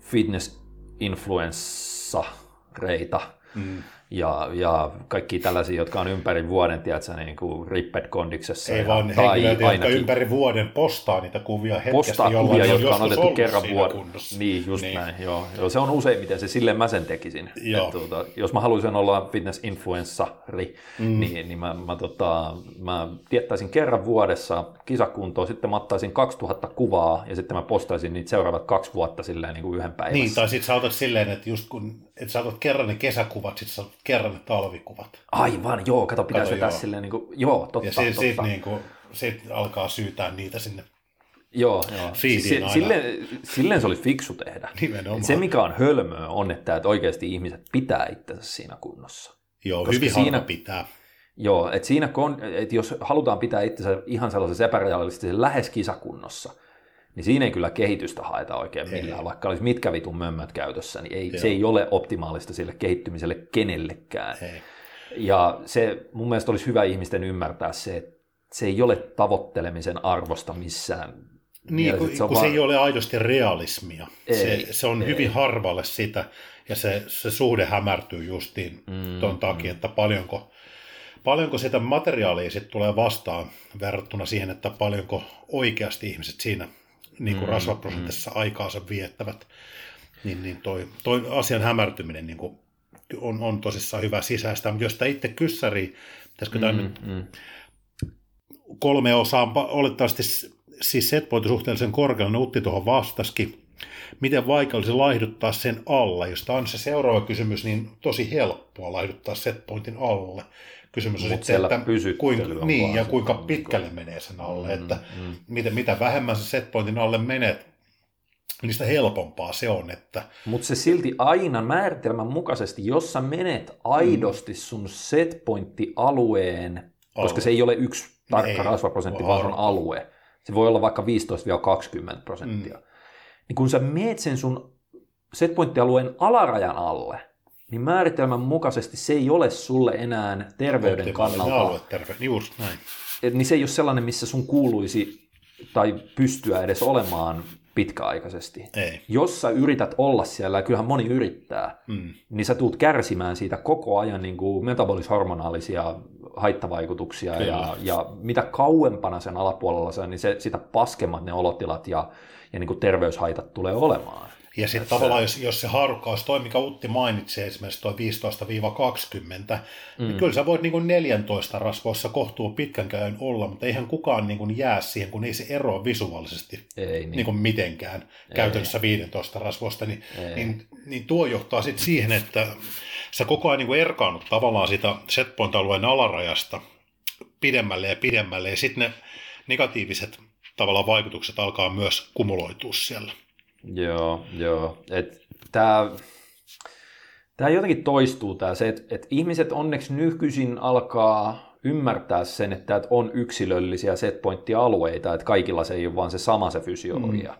fitness influenssareita, Mm. Ja, ja kaikki tällaisia, jotka on ympäri vuoden, tiedätkö, niin kuin Ripped Kondiksessa. Ei vaan tai henkilöitä, jotka ympäri vuoden postaa niitä kuvia hetkestä, postaa kuvia, jotka on otettu kerran vuoden. Niin, just niin. näin, joo. joo. Se on useimmiten se, silleen mä sen tekisin. Joo. Että, tuota, jos mä haluaisin olla fitness-influenssari, mm. niin, niin mä, mä, tota, mä tiettäisin kerran vuodessa kisakuntoa, sitten mä ottaisin 2000 kuvaa, ja sitten mä postaisin niitä seuraavat kaksi vuotta silleen niin kuin yhden päivässä. Niin, tai sitten sä otat silleen, että just kun, että sä otat kerran ne kesäkuvat, sitten sä otat kerran ne talvikuvat. Aivan, joo, kato, pitäisi vetää silleen, niin kuin, joo, totta, Ja sit, totta. Sit, niin kuin, sit alkaa syytää niitä sinne Joo, joo. Silleen, silleen se oli fiksu tehdä. Nimenomaan. Se, mikä on hölmöä, on, että, että oikeasti ihmiset pitää itsensä siinä kunnossa. Joo, Koska hyvin siinä, pitää. Joo, että siinä, että jos halutaan pitää itsensä ihan sellaisessa epärealistisen lähes kisakunnossa, niin siinä ei kyllä kehitystä haeta oikein millään. Ei. Vaikka olisi mitkä vitun mömmöt käytössä, niin ei, se ei ole optimaalista sille kehittymiselle kenellekään. Ei. Ja se mun mielestä olisi hyvä ihmisten ymmärtää se, että se ei ole tavoittelemisen arvosta missään. Niin, kun, se, kun vaan... se ei ole aidosti realismia. Ei, se, se on ei. hyvin harvalle sitä, ja se, se suhde hämärtyy justiin mm, tuon takia, mm. että paljonko, paljonko sitä materiaalia sitten tulee vastaan verrattuna siihen, että paljonko oikeasti ihmiset siinä niin kuin mm, rasvaprosentissa mm. aikaansa viettävät, niin, niin toi, toi asian hämärtyminen niin kuin on, on tosissaan hyvä sisäistä. Mutta jos tämä itse kyssäri, pitäisikö tämä mm, nyt mm. kolme osaa, olettavasti siis setpointi suhteellisen korkealla, ne Utti tuohon vastaskin. Miten vaikea olisi laihduttaa sen alle? Jos tämä on se seuraava kysymys, niin tosi helppoa laihduttaa setpointin alle. Kysymys on sitten, että kuinka, niin, ja kuinka pitkälle menee sen alle. Mm, että mm. Mitä, mitä vähemmän se setpointin alle menet, niin sitä helpompaa se on. Että... Mutta se silti aina määritelmän mukaisesti, jos sä menet aidosti sun setpointti-alueen, Alue. koska se ei ole yksi tarkka ei, rasvaprosentti, vaan on alue. Se voi olla vaikka 15-20 prosenttia. Mm. Niin kun sä meet sen sun setpointtialueen alarajan alle, niin määritelmän mukaisesti se ei ole sulle enää terveyden kannalta. Alue, terve, just näin. Niin se ei ole sellainen, missä sun kuuluisi tai pystyä edes olemaan pitkäaikaisesti. Ei. Jos sä yrität olla siellä, ja kyllähän moni yrittää, mm. niin sä tuut kärsimään siitä koko ajan niin kuin metabolishormonaalisia haittavaikutuksia, ja, ja mitä kauempana sen alapuolella se niin se, sitä paskemmat ne olotilat ja, ja niin kuin terveyshaitat tulee olemaan. Ja sitten tavallaan, jos, jos se haarukka olisi toi, mikä Utti mainitsi, esimerkiksi tuo 15-20, niin mm. niin kyllä sä voit niin kuin 14 rasvoissa kohtuu pitkän käyn olla, mutta eihän kukaan niin kuin jää siihen, kun ei se eroa visuaalisesti ei, niin. Niin kuin mitenkään ei. käytännössä 15 rasvoista, niin, niin, niin tuo johtaa sitten siihen, että sä koko ajan niin kuin erkaannut tavallaan sitä setpoint-alueen alarajasta pidemmälle ja pidemmälle, ja sitten ne negatiiviset tavallaan vaikutukset alkaa myös kumuloitua siellä. Joo, joo. Tämä Tämä jotenkin toistuu tämä se, että, että ihmiset onneksi nykyisin alkaa ymmärtää sen, että on yksilöllisiä setpointtialueita, että kaikilla se ei ole vaan se sama se fysiologia. Mm.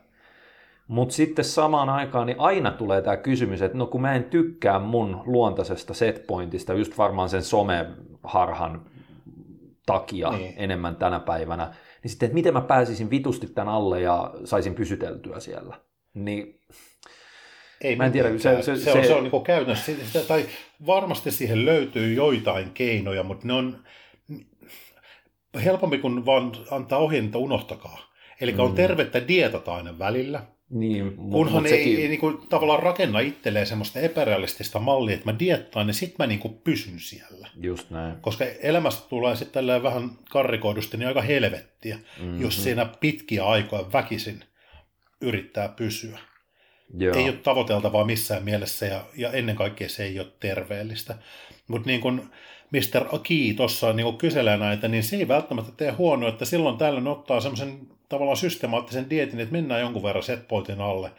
Mutta sitten samaan aikaan niin aina tulee tämä kysymys, että no kun mä en tykkää mun luontaisesta setpointista, just varmaan sen someharhan takia niin. enemmän tänä päivänä, niin sitten, että miten mä pääsisin vitusti tämän alle ja saisin pysyteltyä siellä. Niin ei mä en tiedä, se, se, se, se, on, se on niin käytännössä, tai varmasti siihen löytyy joitain keinoja, mutta ne on helpompi kuin vaan antaa ohjeen, että unohtakaa. Eli mm. on tervettä dietata aina välillä, niin, kunhan mut ei, sekin... ei niin kuin, tavallaan rakenna itselleen semmoista epärealistista mallia, että mä diettaan, niin sit mä niin kuin pysyn siellä. Just näin. Koska elämästä tulee sitten vähän karrikoidusti niin aika helvettiä, mm-hmm. jos siinä pitkiä aikoja väkisin – yrittää pysyä. Joo. Ei ole tavoiteltavaa missään mielessä ja, ja ennen kaikkea se ei ole terveellistä. Mutta niin kuin Mr. Aki tuossa niin kyselee näitä, niin se ei välttämättä tee huono, että silloin tällöin ottaa semmoisen tavallaan systemaattisen dietin, että mennään jonkun verran setpointin alle.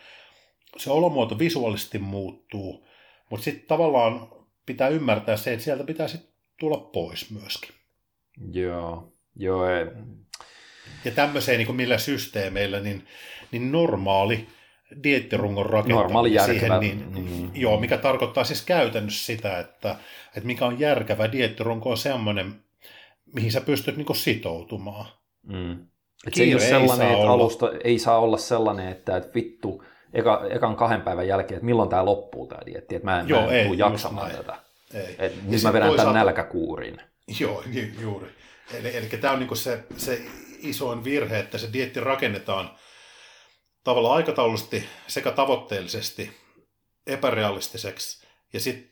Se olomuoto visuaalisesti muuttuu, mutta sitten tavallaan pitää ymmärtää se, että sieltä pitää sitten tulla pois myöskin. Joo, joo. Ei. Ja tämmöiseen niin kuin millä systeemeillä, niin niin normaali diettirungon rakentaminen normaali järkevä. siihen, niin, mm. joo, mikä tarkoittaa siis käytännössä sitä, että, että mikä on järkevä diettirunko on semmoinen, mihin sä pystyt niin sitoutumaan. Mm. Et se ei ole sellainen, ei että olla. alusta ei saa olla sellainen, että, että vittu, eka, ekan kahden päivän jälkeen, että milloin tämä loppuu tämä dietti, että mä en, Joo, mä en ei, jaksamaan tätä. ei. Et nyt mä vedän tämän nälkäkuurin. Joo, juuri. Eli, eli tämä on niinku se, se isoin virhe, että se dietti rakennetaan tavallaan aikataulullisesti sekä tavoitteellisesti epärealistiseksi. Ja sitten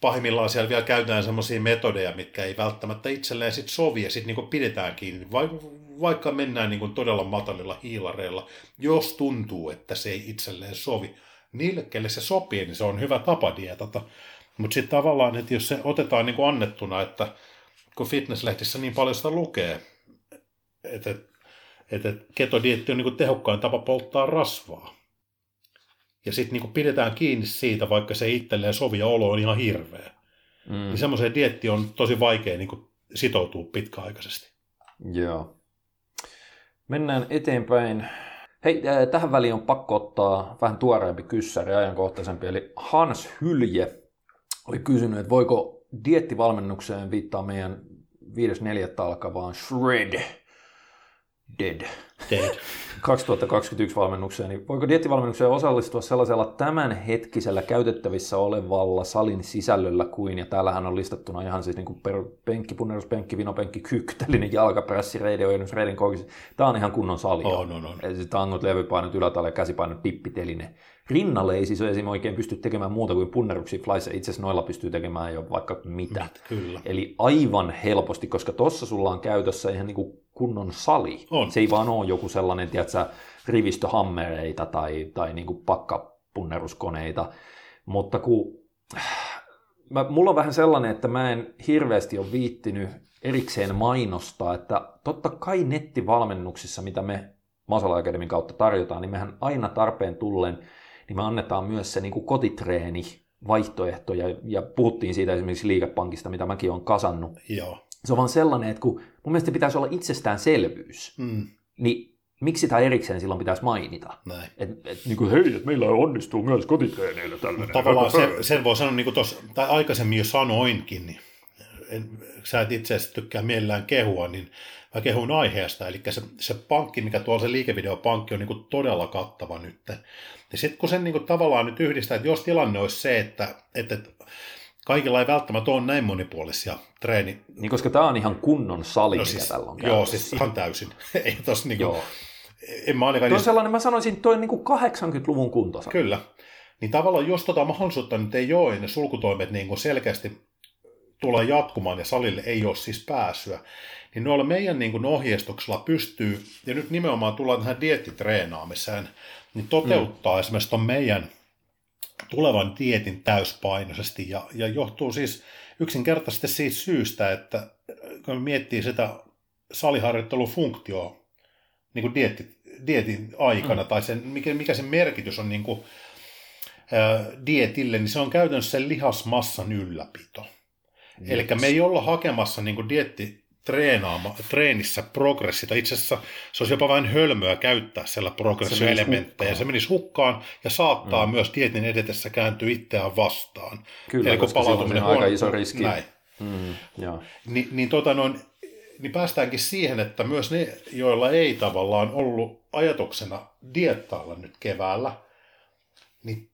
pahimmillaan siellä vielä käytetään semmoisia metodeja, mitkä ei välttämättä itselleen sit sovi ja sitten niinku pidetään kiinni. Vaikka mennään niinku todella matalilla hiilareilla, jos tuntuu, että se ei itselleen sovi. Niille, kelle se sopii, niin se on hyvä tapa dietata. Mutta sitten tavallaan, että jos se otetaan niinku annettuna, että kun fitnesslehtissä niin paljon sitä lukee, että, että ketodietti on niin tehokkain tapa polttaa rasvaa. Ja sitten niin pidetään kiinni siitä, vaikka se itselleen sovi ja olo on ihan hirveä. Mm. Niin semmoiseen dietti on tosi vaikea niin sitoutua pitkäaikaisesti. Joo. Mennään eteenpäin. Hei, äh, tähän väliin on pakko ottaa vähän tuoreempi kyssäri, ajankohtaisempi. Eli Hans Hylje oli kysynyt, että voiko diettivalmennukseen viittaa meidän 5.4. alkavaan Shred Dead. Dead. 2021 valmennukseen, niin voiko diettivalmennukseen osallistua sellaisella tämänhetkisellä käytettävissä olevalla salin sisällöllä kuin, ja täällähän on listattuna ihan siis niin kuin per, penkki, punneruspenkki, vinopenkki, kyyktelinen, jalkapressi, reideojennus, reidin koukis. Tämä on ihan kunnon sali. On, on, on. Tangot, levypainot, ylätalle, käsipainot, pippiteline. Rinnalle ei siis esimerkiksi oikein pysty tekemään muuta kuin punneruksia flyssa. Itse asiassa noilla pystyy tekemään jo vaikka mitä. Kyllä. Eli aivan helposti, koska tuossa sulla on käytössä ihan niin kuin kunnon sali. On. Se ei vaan ole joku sellainen, tiedätkö, rivistöhammereita tai, tai niin kuin pakkapunneruskoneita. Mutta kun mä, mulla on vähän sellainen, että mä en hirveästi ole viittinyt erikseen mainostaa, että totta kai nettivalmennuksissa, mitä me Masala Academyn kautta tarjotaan, niin mehän aina tarpeen tullen – niin me annetaan myös se niin kuin kotitreeni vaihtoehto, ja, ja puhuttiin siitä esimerkiksi liikepankista, mitä mäkin olen kasannut. Joo. Se on vaan sellainen, että kun mun mielestä pitäisi olla itsestäänselvyys, mm. niin miksi sitä erikseen silloin pitäisi mainita? Näin. Et, et, niin kuin, hei, että meillä onnistuu myös kotitreeneillä tällainen. Tavallaan sen, sen voi sanoa, niin kuin tuossa, tai aikaisemmin jo sanoinkin, niin en, sä et itse asiassa tykkää mielellään kehua, niin mä kehun aiheesta. Eli se, se pankki, mikä tuolla se liikevideopankki on niin kuin todella kattava nyt. Niin sitten kun sen niin kuin tavallaan nyt yhdistää, että jos tilanne olisi se, että, että kaikilla ei välttämättä ole näin monipuolisia treeni... Niin koska tämä on ihan kunnon sali, no siis, mikä tällä on Joo, siis ihan täysin. ei tos niin kuin, En mä ainakaan... Tuo on sellainen, mä sanoisin, toi on niin kuin 80-luvun kuntosa. Kyllä. Niin tavallaan jos tota mahdollisuutta nyt ei ole, ne sulkutoimet niin kuin selkeästi tulee jatkumaan ja salille ei ole siis pääsyä, niin noilla meidän niin kuin ohjeistuksella pystyy, ja nyt nimenomaan tullaan tähän diettitreenaamiseen, niin toteuttaa mm. esimerkiksi tuon meidän tulevan dietin täyspainoisesti, ja, ja johtuu siis yksinkertaisesti siitä syystä, että kun miettii sitä saliharjoittelun funktioa niin kuin dietti, dietin aikana, mm. tai sen, mikä, mikä sen merkitys on niin kuin, ää, dietille, niin se on käytännössä sen lihasmassan ylläpito. Eli me ei olla hakemassa niin kuin dietti treenaama, treenissä progressita. Itse asiassa se olisi jopa vain hölmöä käyttää siellä progressioelementtejä. Se menisi hukkaan ja saattaa mm. myös dietin edetessä kääntyä itseään vastaan. Kyllä, Eli kun palautuminen on aika iso riski. Näin. Mm, joo. Ni, niin, tota noin, niin päästäänkin siihen, että myös ne, joilla ei tavallaan ollut ajatuksena diettailla nyt keväällä, niin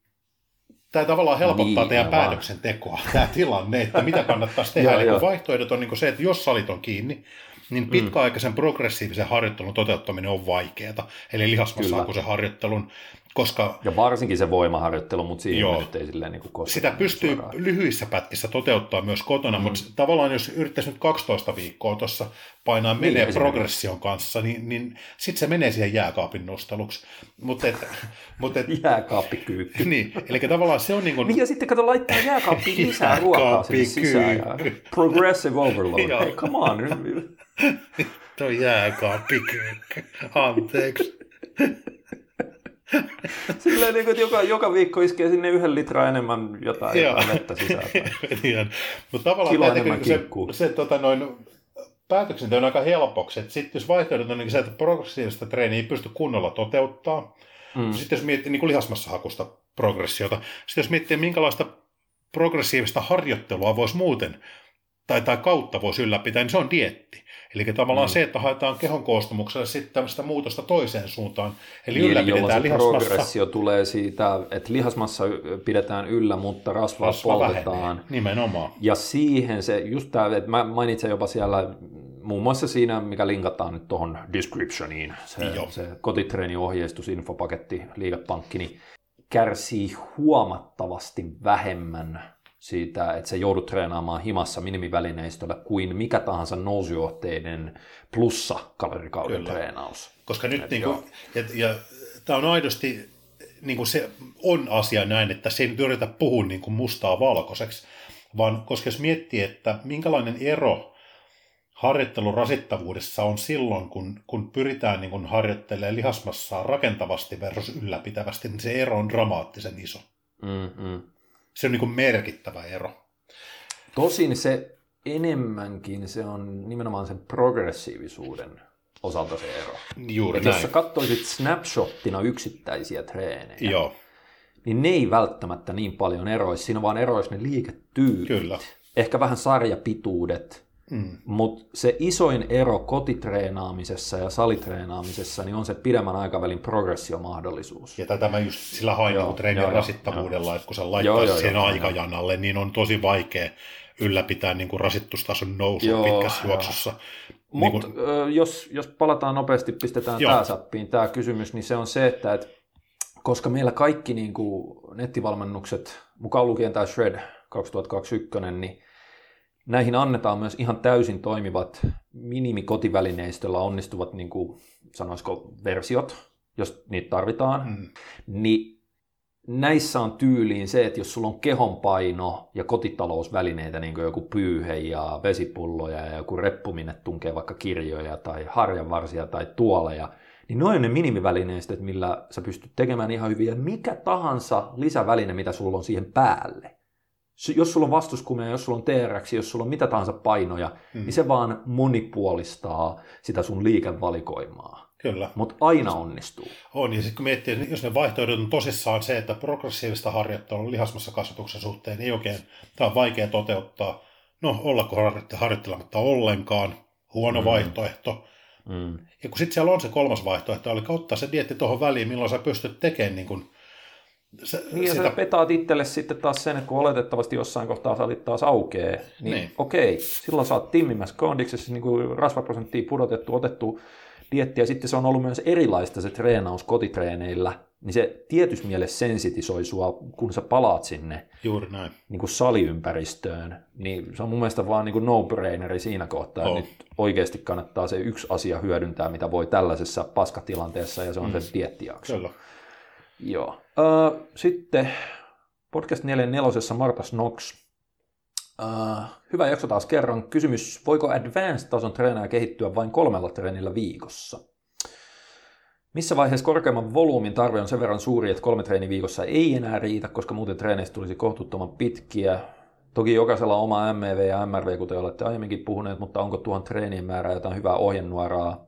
tämä tavallaan helpottaa niin, teidän päätöksentekoa, tämä tilanne, että mitä kannattaisi tehdä. Eli kun vaihtoehdot on niin se, että jos salit on kiinni, niin mm. pitkäaikaisen progressiivisen harjoittelun toteuttaminen on vaikeaa. Eli lihasmassahakuisen harjoittelun koska, ja varsinkin se voimaharjoittelu, mutta siihen joo, nyt ei silleen niin kuin Sitä pystyy suoraan. lyhyissä pätkissä toteuttaa myös kotona, mm. mutta tavallaan jos yrittäisi nyt 12 viikkoa tuossa painaa niin, menee progression kanssa, niin, niin sitten se menee siihen jääkaapin nosteluksi. Mutta et, mut et, Jääkaappikyykky. Niin, eli tavallaan se on niin kuin... Niin ja sitten kato laittaa jääkaappiin lisää ruokaa sinne sisään. Ja progressive overload. Hei, come on. Tuo jääkaappikyykky. Anteeksi. Silleen niin kuin, joka, joka viikko iskee sinne yhden litraa enemmän jotain, jotain vettä sisään. Mutta tavallaan niin se, se tota, noin, päätöksenteko on aika helpoksi. Sitten jos vaihtoehdot on niin se, että progressiivista treeniä ei pysty kunnolla toteuttaa, mm. sitten jos miettii niin lihasmassahakusta progressiota, sitten jos miettii minkälaista progressiivista harjoittelua voisi muuten tai, tai kautta voisi ylläpitää, niin se on dietti. Eli tavallaan mm. se, että haetaan kehon koostumuksella sitten tämmöistä muutosta toiseen suuntaan. Eli niin, ylläpidetään lihasmassa. progressio tulee siitä, että lihasmassa pidetään yllä, mutta rasvaa Rasva poltetaan. Vähenee. Nimenomaan. Ja siihen se, just tämä, että mä mainitsen jopa siellä muun muassa siinä, mikä linkataan nyt tuohon descriptioniin, se, se kotitreeni-ohjeistus, infopaketti, liikepankki, niin kärsii huomattavasti vähemmän siitä, että se joudut treenaamaan himassa minimivälineistöllä kuin mikä tahansa nousujohteinen plussa kalorikauden Kyllä. treenaus. Koska nyt niin kuin, ja, ja tämä on aidosti niin kuin se on asia näin, että se ei nyt yritä puhua niin kuin mustaa valkoiseksi, vaan koska jos miettii, että minkälainen ero harjoittelun rasittavuudessa on silloin, kun, kun pyritään niin kuin harjoittelemaan lihasmassaa rakentavasti versus ylläpitävästi, niin se ero on dramaattisen iso. Mm-hmm. Se on niin kuin merkittävä ero. Tosin se enemmänkin se on nimenomaan sen progressiivisuuden osalta se ero. Juuri näin. Jos sä katsoisit snapshottina yksittäisiä treenejä, Joo. niin ne ei välttämättä niin paljon eroisi. Siinä vaan eroisi ne liiketyylit. Kyllä. Ehkä vähän sarjapituudet, Mm. Mutta se isoin ero kotitreenaamisessa ja salitreenaamisessa niin on se pidemmän aikavälin progressiomahdollisuus. Ja tätä mä just sillä hain niin treenin rasittavuudella, joo. että kun sä laittaa joo, sen joo, aikajanalle, joo. niin on tosi vaikea ylläpitää niin kuin rasittustason nousu joo, pitkässä juoksussa. Niin Mutta kun... jos, jos palataan nopeasti, pistetään tämä sappiin, tämä kysymys, niin se on se, että et, koska meillä kaikki niin kuin nettivalmennukset, mukaan lukien tämä Shred 2021, niin näihin annetaan myös ihan täysin toimivat minimikotivälineistöllä onnistuvat, niin kuin, sanoisiko, versiot, jos niitä tarvitaan, mm. niin näissä on tyyliin se, että jos sulla on kehonpaino ja kotitalousvälineitä, niin kuin joku pyyhe ja vesipulloja ja joku reppu, minne tunkee vaikka kirjoja tai harjanvarsia tai tuoleja, niin noin ne minimivälineistöt, millä sä pystyt tekemään ihan hyviä mikä tahansa lisäväline, mitä sulla on siihen päälle jos sulla on vastuskumia, jos sulla on TRX, jos sulla on mitä tahansa painoja, mm. niin se vaan monipuolistaa sitä sun liikevalikoimaa. Kyllä. Mutta aina onnistuu. On, ja sitten kun miettii, jos ne vaihtoehdot on tosissaan se, että progressiivista harjoittelua lihasmassa kasvatuksen suhteen ei oikein, tämä on vaikea toteuttaa. No, ollako harjoittelematta ollenkaan, huono mm. vaihtoehto. Mm. Ja kun sitten siellä on se kolmas vaihtoehto, eli ottaa se dietti tuohon väliin, milloin sä pystyt tekemään niin kuin se, niin, sitä... ja sä petaat itselle sitten taas sen, että kun oletettavasti jossain kohtaa salit taas aukeaa, niin, niin. okei, silloin sä oot timmimässä kondiksessa, niin kuin rasvaprosenttia pudotettu, otettu dietti, ja sitten se on ollut myös erilaista se treenaus kotitreeneillä, niin se tietyssä mielessä sensitisoi sua, kun sä palaat sinne Juuri näin. Niin kuin saliympäristöön, niin se on mun mielestä vaan niin kuin no-braineri siinä kohtaa, oh. että nyt oikeasti kannattaa se yksi asia hyödyntää, mitä voi tällaisessa paskatilanteessa, ja se on mm. se diettijakso. Kyllä. Joo. Uh, sitten podcast 44 Marta Snox. Uh, hyvä jakso taas kerran. Kysymys, voiko advanced-tason treenaaja kehittyä vain kolmella treenillä viikossa? Missä vaiheessa korkeamman volyymin tarve on sen verran suuri, että kolme treeni viikossa ei enää riitä, koska muuten treeneistä tulisi kohtuuttoman pitkiä? Toki jokaisella oma MEV ja MRV, kuten olette aiemminkin puhuneet, mutta onko tuohon treenien määrää jotain hyvää ohjenuoraa?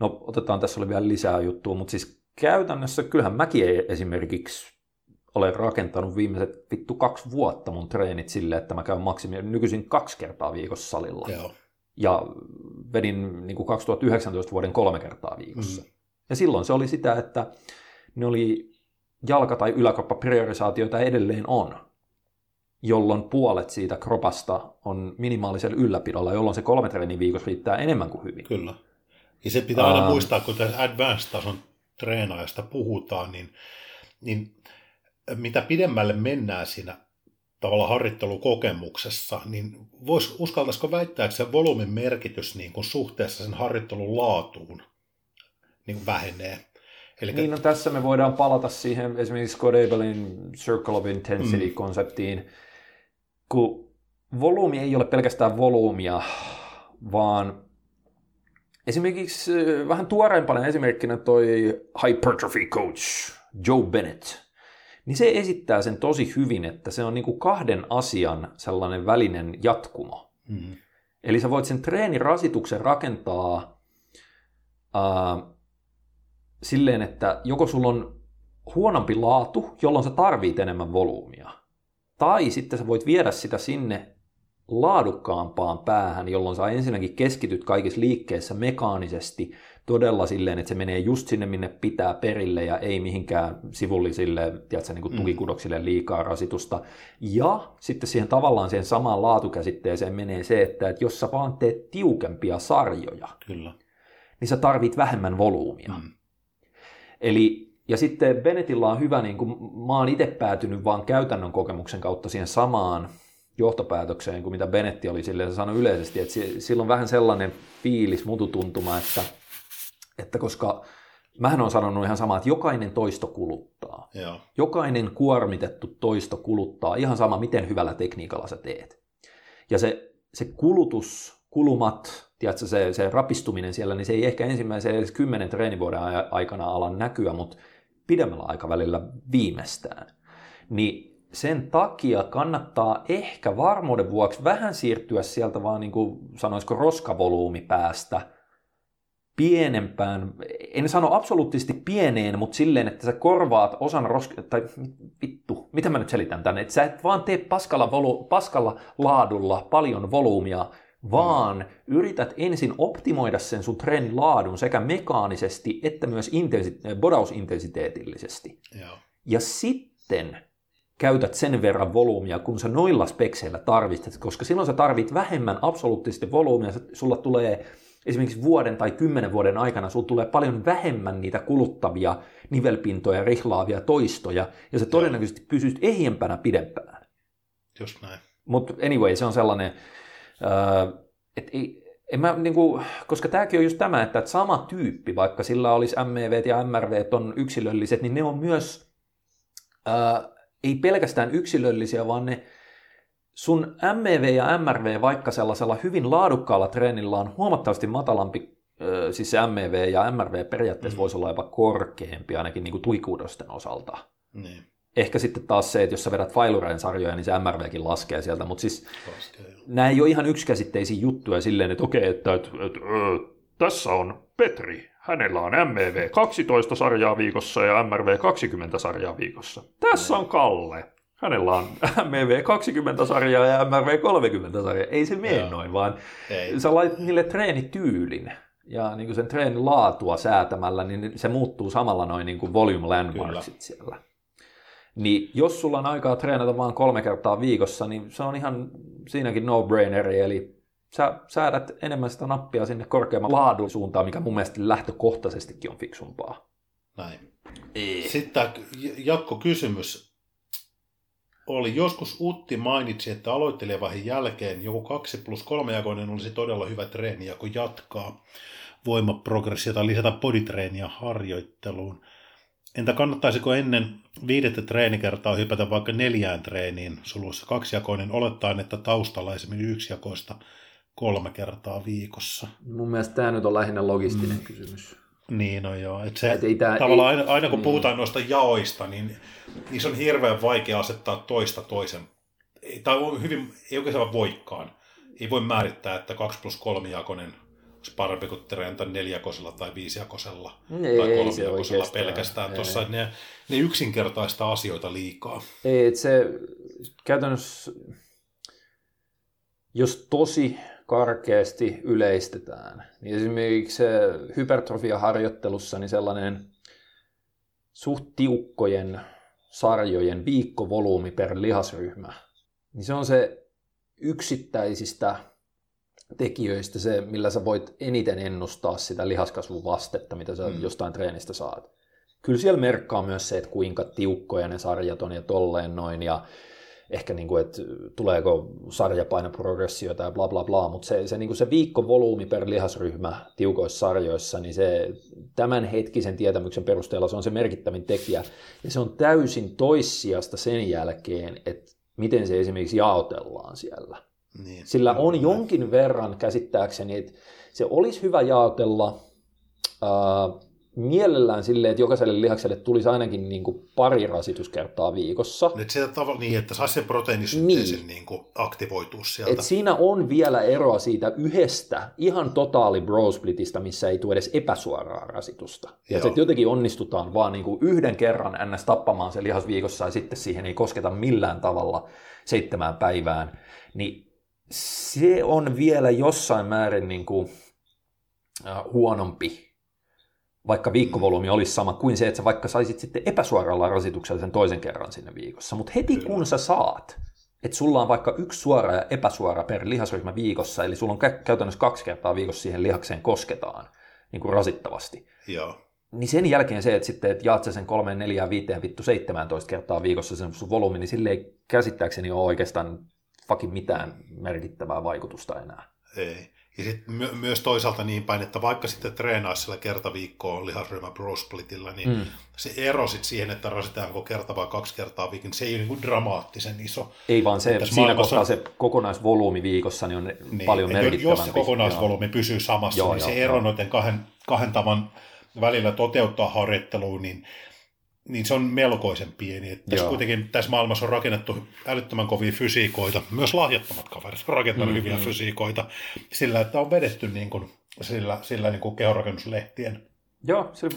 No, otetaan tässä oli vielä lisää juttua, mutta siis käytännössä kyllähän mäkin esimerkiksi olen rakentanut viimeiset vittu kaksi vuotta mun treenit sille, että mä käyn maksimi nykyisin kaksi kertaa viikossa salilla. Joo. Ja vedin niin kuin 2019 vuoden kolme kertaa viikossa. Mm. Ja silloin se oli sitä, että ne oli jalka- tai yläkroppapriorisaatioita edelleen on, jolloin puolet siitä kropasta on minimaalisella ylläpidolla, jolloin se kolme treeniä viikossa riittää enemmän kuin hyvin. Kyllä. Ja se pitää aina uh, muistaa, kun tässä advanced-tason treenaajasta puhutaan, niin, niin mitä pidemmälle mennään siinä tavalla harjoittelukokemuksessa, niin vois, uskaltaisiko väittää, että se volyymin merkitys niin kuin suhteessa sen harjoittelun laatuun niin kuin vähenee. Eli niin, no tässä me voidaan palata siihen esimerkiksi Scott Abelin Circle of Intensity-konseptiin, mm. kun volyymi ei ole pelkästään volyymia, vaan Esimerkiksi vähän tuoreempana esimerkkinä toi hypertrophy coach Joe Bennett. Niin se esittää sen tosi hyvin, että se on niin kuin kahden asian sellainen välinen jatkumo. Mm. Eli sä voit sen treenirasituksen rakentaa äh, silleen, että joko sulla on huonompi laatu, jolloin sä tarvit enemmän volyymia. Tai sitten sä voit viedä sitä sinne laadukkaampaan päähän, jolloin sä ensinnäkin keskityt kaikissa liikkeissä mekaanisesti todella silleen, että se menee just sinne, minne pitää perille ja ei mihinkään sivullisille tiedätkö, niin kuin mm. tukikudoksille liikaa rasitusta. Ja sitten siihen tavallaan siihen samaan laatukäsitteeseen menee se, että, että jos sä vaan teet tiukempia sarjoja, Kyllä. niin sä tarvit vähemmän volyymia. Mm. Eli ja sitten Benetilla on hyvä, niin kuin mä oon itse päätynyt vaan käytännön kokemuksen kautta siihen samaan johtopäätökseen kuin mitä Benetti oli sille sanoi yleisesti, että sillä on vähän sellainen fiilis, mututuntuma, että, että koska mähän on sanonut ihan samaa, että jokainen toisto kuluttaa. Joo. Jokainen kuormitettu toisto kuluttaa, ihan sama miten hyvällä tekniikalla sä teet. Ja se, se kulutus, kulumat, tiedätkö, se, se rapistuminen siellä, niin se ei ehkä ensimmäisen edes kymmenen treenivuoden aikana ala näkyä, mutta pidemmällä aikavälillä viimeistään. Niin sen takia kannattaa ehkä varmuuden vuoksi vähän siirtyä sieltä vaan niin kuin sanoisiko roskavolyymi päästä pienempään, en sano absoluuttisesti pieneen, mutta silleen, että sä korvaat osan roska, tai vittu, mitä mä nyt selitän tänne, että sä et vaan tee paskalla, volu, paskalla laadulla paljon volyymia, vaan yrität ensin optimoida sen sun treenin laadun sekä mekaanisesti että myös intensi- bodausintensiteetillisesti. Joo. Ja sitten käytät sen verran volyymia, kun sä noilla spekseillä tarvitset, koska silloin sä tarvit vähemmän absoluuttisesti volyymia, sulla tulee esimerkiksi vuoden tai kymmenen vuoden aikana, sulla tulee paljon vähemmän niitä kuluttavia nivelpintoja, rihlaavia toistoja, ja se todennäköisesti pysyt ehjempänä pidempään. Just näin. Mutta anyway, se on sellainen, äh, että ei, en mä, niin kuin, koska tämäkin on just tämä, että, että sama tyyppi, vaikka sillä olisi MEV ja MRV on yksilölliset, niin ne on myös äh, ei pelkästään yksilöllisiä, vaan ne sun MEV ja MRV vaikka sellaisella hyvin laadukkaalla treenillä on huomattavasti matalampi, siis se MEV ja MRV periaatteessa mm. voisi olla jopa korkeampi ainakin niin kuin tuikuudosten osalta. Niin. Ehkä sitten taas se, että jos sä vedät Failurain sarjoja, niin se MRVkin laskee sieltä, mutta siis laskee, nämä ei ole ihan yksikäsitteisiä juttuja silleen, että okei, että, että, että, että tässä on Petri, hänellä on MEV 12 sarjaa viikossa ja MRV 20 sarjaa viikossa. Tässä on Kalle. Hänellä on MEV 20 sarjaa ja MRV 30 sarjaa. Ei se mene noin, vaan Ei. sä laitat niille treenityylin ja niin kuin sen treenin laatua säätämällä, niin se muuttuu samalla noin niin kuin volume landmarksit Kyllä. siellä. Niin jos sulla on aikaa treenata vain kolme kertaa viikossa, niin se on ihan siinäkin no-braineri, eli sä säädät enemmän sitä nappia sinne korkeamman laadun suuntaan, mikä mun mielestä lähtökohtaisestikin on fiksumpaa. Näin. Ei. Sitten tämä Jakko kysymys oli, joskus Utti mainitsi, että aloittelijavaiheen jälkeen joku 2 plus 3 jakoinen olisi todella hyvä treeni, ja kun jatkaa voimaprogressiota lisätä boditreeniä harjoitteluun. Entä kannattaisiko ennen viidettä treenikertaa hypätä vaikka neljään treeniin, sulussa kaksijakoinen, olettaen, että taustalla esimerkiksi yksijakoista kolme kertaa viikossa. Mun mielestä tämä nyt on lähinnä logistinen mm. kysymys. Niin, no joo. Et se, Et ei tää, tavallaan ei, aina, aina kun niin. puhutaan noista jaoista, niin niissä on hirveän vaikea asettaa toista toisen. Tai on hyvin, ei oikeastaan voikaan. Ei voi määrittää, että 2 plus 3 jakonen olisi parempi kuin treenata neljäkosella tai viisijakosella ei, tai kolmijakosella pelkästään. Tuossa ne, ne yksinkertaista asioita liikaa. Ei, se käytännössä, jos tosi karkeasti yleistetään. Niin esimerkiksi hypertrofiaharjoittelussa niin sellainen suht tiukkojen sarjojen viikkovolyymi per lihasryhmä, niin se on se yksittäisistä tekijöistä se, millä sä voit eniten ennustaa sitä lihaskasvun vastetta, mitä sä mm. jostain treenistä saat. Kyllä siellä merkkaa myös se, että kuinka tiukkoja ne sarjat on ja tolleen noin, ja ehkä niin kuin, että tuleeko sarjapainoprogressiota ja bla bla bla, mutta se, se, niin kuin se viikkovolyymi per lihasryhmä tiukoissa sarjoissa, niin se tämän hetkisen tietämyksen perusteella se on se merkittävin tekijä. Ja se on täysin toissijasta sen jälkeen, että miten se esimerkiksi jaotellaan siellä. Niin, Sillä on jonkin verran käsittääkseni, että se olisi hyvä jaotella äh, mielellään silleen, että jokaiselle lihakselle tulisi ainakin niin kuin pari rasituskertaa viikossa. Nyt se tavalla niin, että saisi sen proteiinisynteesin niin. niin kuin aktivoitua sieltä. Et siinä on vielä eroa siitä yhdestä ihan totaali brosplitista, missä ei tule edes epäsuoraa rasitusta. Ja se jotenkin onnistutaan vaan niin kuin yhden kerran ns. tappamaan se lihas viikossa ja sitten siihen ei kosketa millään tavalla seitsemään päivään. Niin Se on vielä jossain määrin niin kuin, äh, huonompi, vaikka viikkovolyymi olisi sama kuin se, että sä vaikka saisit sitten epäsuoralla rasituksella sen toisen kerran sinne viikossa. Mutta heti Kyllä. kun sä saat, että sulla on vaikka yksi suora ja epäsuora per lihasryhmä viikossa, eli sulla on käytännössä kaksi kertaa viikossa siihen lihakseen kosketaan niin kuin rasittavasti. Joo. Niin sen jälkeen se, että sitten että jaat sen 3, 4, 5, vittu 17 kertaa viikossa sen sun volyymi, niin sille ei käsittääkseni ole oikeastaan fucking mitään merkittävää vaikutusta enää. Ei. Ja sitten my- myös toisaalta niin päin, että vaikka sitten treenaisi sillä kerta viikkoa lihasryhmä prosplitilla, niin mm. se ero sitten siihen, että rasitaanko kerta vai kaksi kertaa viikossa, se ei ole niin dramaattisen iso. Ei vaan se, siinä maailmassa... kohtaa se kokonaisvolyymi viikossa niin on niin, paljon merkittävämpi. Jos se kokonaisvolyymi joo. pysyy samassa, joo, niin joo, se ero joo. noiden kahden, kahden tavan välillä toteuttaa harjoittelua, niin niin se on melkoisen pieni. Että tässä kuitenkin tässä maailmassa on rakennettu älyttömän kovia fysiikoita, myös lahjattomat kaverit on rakentanut mm-hmm. hyviä fysiikoita, sillä että on vedetty niin kuin, sillä, sillä niin kuin kehorakennuslehtien Joo, se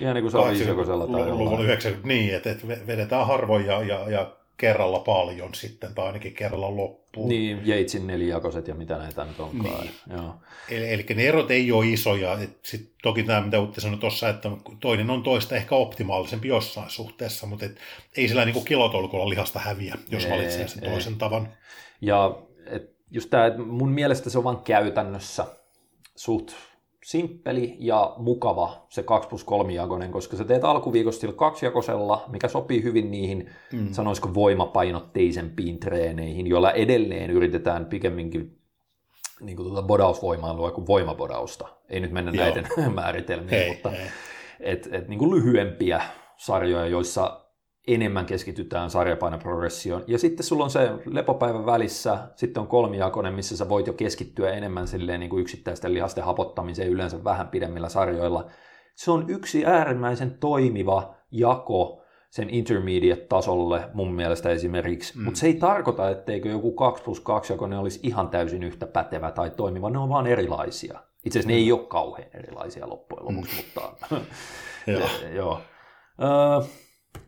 ihan niin kuin se on viisokosella tai Luvun 90, niin, että, että vedetään harvoin ja, ja, ja kerralla paljon sitten, tai ainakin kerralla loppuun. Niin, Jeitsin nelijakoset ja mitä näitä nyt onkaan. Niin. Joo. Eli, eli ne erot ei ole isoja. sit, toki tämä, mitä Utti sanoi tuossa, että toinen on toista ehkä optimaalisempi jossain suhteessa, mutta et, ei sillä niin kilotolkulla lihasta häviä, jos ei, valitsee sen ei. toisen tavan. Ja et just tämä, mun mielestä se on vain käytännössä suht simppeli ja mukava se 2 plus 3 jakonen, koska sä teet alkuviikosta sillä kaksijakosella, mikä sopii hyvin niihin, mm. sanoisiko voimapainotteisempiin treeneihin, joilla edelleen yritetään pikemminkin niin kuin tuota bodausvoimailua kuin voimabodausta. Ei nyt mennä Joo. näiden määritelmiin, hei, mutta hei. Et, et, niin kuin lyhyempiä sarjoja, joissa enemmän keskitytään sarjapainoprogressioon. Ja sitten sulla on se lepopäivän välissä, sitten on kolmijakoinen, missä sä voit jo keskittyä enemmän silleen niin kuin yksittäisten lihasten hapottamiseen yleensä vähän pidemmillä sarjoilla. Se on yksi äärimmäisen toimiva jako sen intermediate-tasolle mun mielestä esimerkiksi, mm. mutta se ei tarkoita, etteikö joku 2 plus 2 jakoinen olisi ihan täysin yhtä pätevä tai toimiva, ne on vaan erilaisia. Itse asiassa mm. ne ei ole kauhean erilaisia loppujen lopuksi, mm. mutta joo. joo. Öö,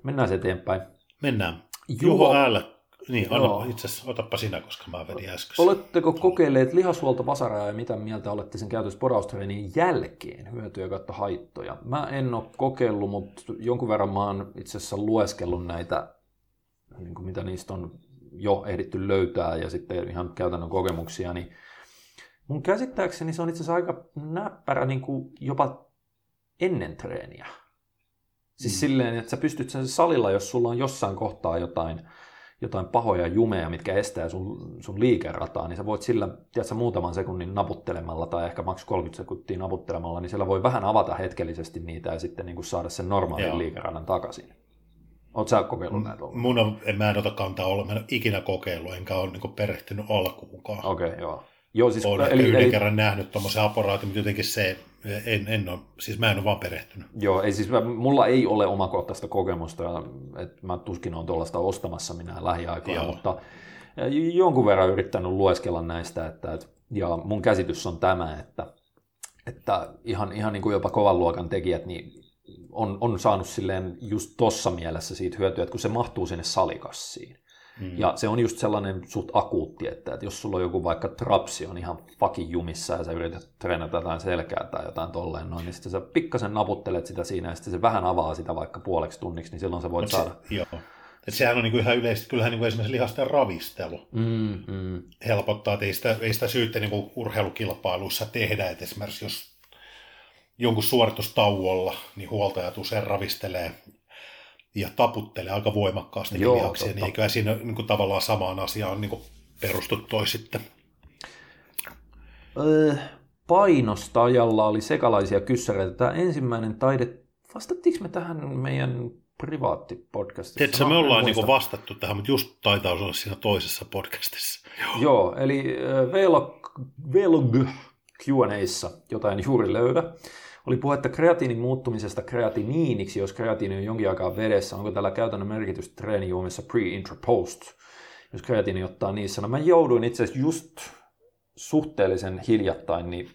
Mennään eteenpäin. Mennään. Juho, Juho L. Niin, anna, itse asiassa otappa sinä, koska mä vedin äsken. Oletteko kokeilleet lihashuolto vasaraa ja mitä mieltä olette sen käytössä poraustreenin jälkeen? Hyötyjä kautta haittoja. Mä en ole kokeillut, mutta jonkun verran mä oon itse asiassa lueskellut näitä, niin kuin mitä niistä on jo ehditty löytää ja sitten ihan käytännön kokemuksia, niin mun käsittääkseni se on itse asiassa aika näppärä niin kuin jopa ennen treeniä. Siis mm. silleen, että sä pystyt sen salilla, jos sulla on jossain kohtaa jotain, jotain pahoja jumeja, mitkä estää sun, sun liikerataa, niin sä voit sillä, tiedätkö, muutaman sekunnin naputtelemalla tai ehkä maks 30 sekuntia naputtelemalla, niin siellä voi vähän avata hetkellisesti niitä ja sitten niin kuin saada sen normaalin Joo. liikeradan takaisin. Oletko sä kokeillut näitä ollut? Mun on, en mä en ota kantaa olla, mä en ole ikinä kokeillut, enkä ole niin perehtynyt alkuunkaan. Okei, okay, joo. Joo, siis, Olen eli, yhden eli, kerran nähnyt tuommoisen aparaatin, mutta jotenkin se, en, en ole, siis mä en ole vaan perehtynyt. Joo, ei siis, mulla ei ole omakohtaista kokemusta, että mä tuskin olen tuollaista ostamassa minä lähiaikoina, Joo. mutta jonkun verran yrittänyt lueskella näistä, että, että ja mun käsitys on tämä, että, että ihan, ihan niin kuin jopa kovan luokan tekijät, niin on, on saanut silleen just tossa mielessä siitä hyötyä, että kun se mahtuu sinne salikassiin, Mm. Ja se on just sellainen suht akuutti, että, että jos sulla on joku vaikka trapsi on ihan fucking jumissa ja sä yrität treenata jotain selkää tai jotain tolleen noin, niin sitten sä pikkasen naputtelet sitä siinä ja sitten se vähän avaa sitä vaikka puoleksi tunniksi, niin silloin sä voit se, saada... Joo. Et sehän on niinku ihan yleisesti, kyllähän niinku esimerkiksi lihasten ravistelu mm, mm. helpottaa, että ei sitä, ei sitä syyttä niinku urheilukilpailuissa tehdä, että esimerkiksi jos jonkun suoritustauolla, niin huoltajat usein ravistelee ja taputtelee aika voimakkaasti Joo, lihaksia, niin eiköhän siinä niin kuin, tavallaan samaan asiaan niin kuin, perustu toi sitten. Öö, painostajalla oli sekalaisia kyssäreitä. Tämä ensimmäinen taide, vastattiinko me tähän meidän privaattipodcastissa? Tiedätkö, me ollaan niin vastattu tähän, mutta just taitaa olla siinä toisessa podcastissa. Joo, Joo eli Vlog, Vlog Q&Aissa, jota en juuri löydä, oli puhetta kreatiinin muuttumisesta kreatiniiniksi, jos kreatiini on jonkin aikaa vedessä. Onko tällä käytännön merkitystä treenijuomissa pre-intra-post? Jos kreatiini ottaa niissä. No mä jouduin itse asiassa just suhteellisen hiljattain niin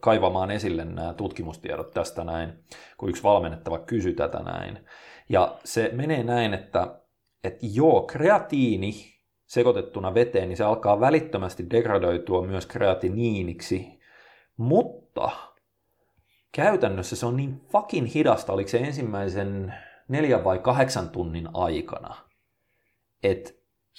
kaivamaan esille nämä tutkimustiedot tästä näin, kun yksi valmennettava kysyi tätä näin. Ja se menee näin, että, että joo, kreatiini sekoitettuna veteen, niin se alkaa välittömästi degradoitua myös kreatiniiniksi, mutta käytännössä se on niin fucking hidasta, oliko se ensimmäisen neljän vai kahdeksan tunnin aikana, että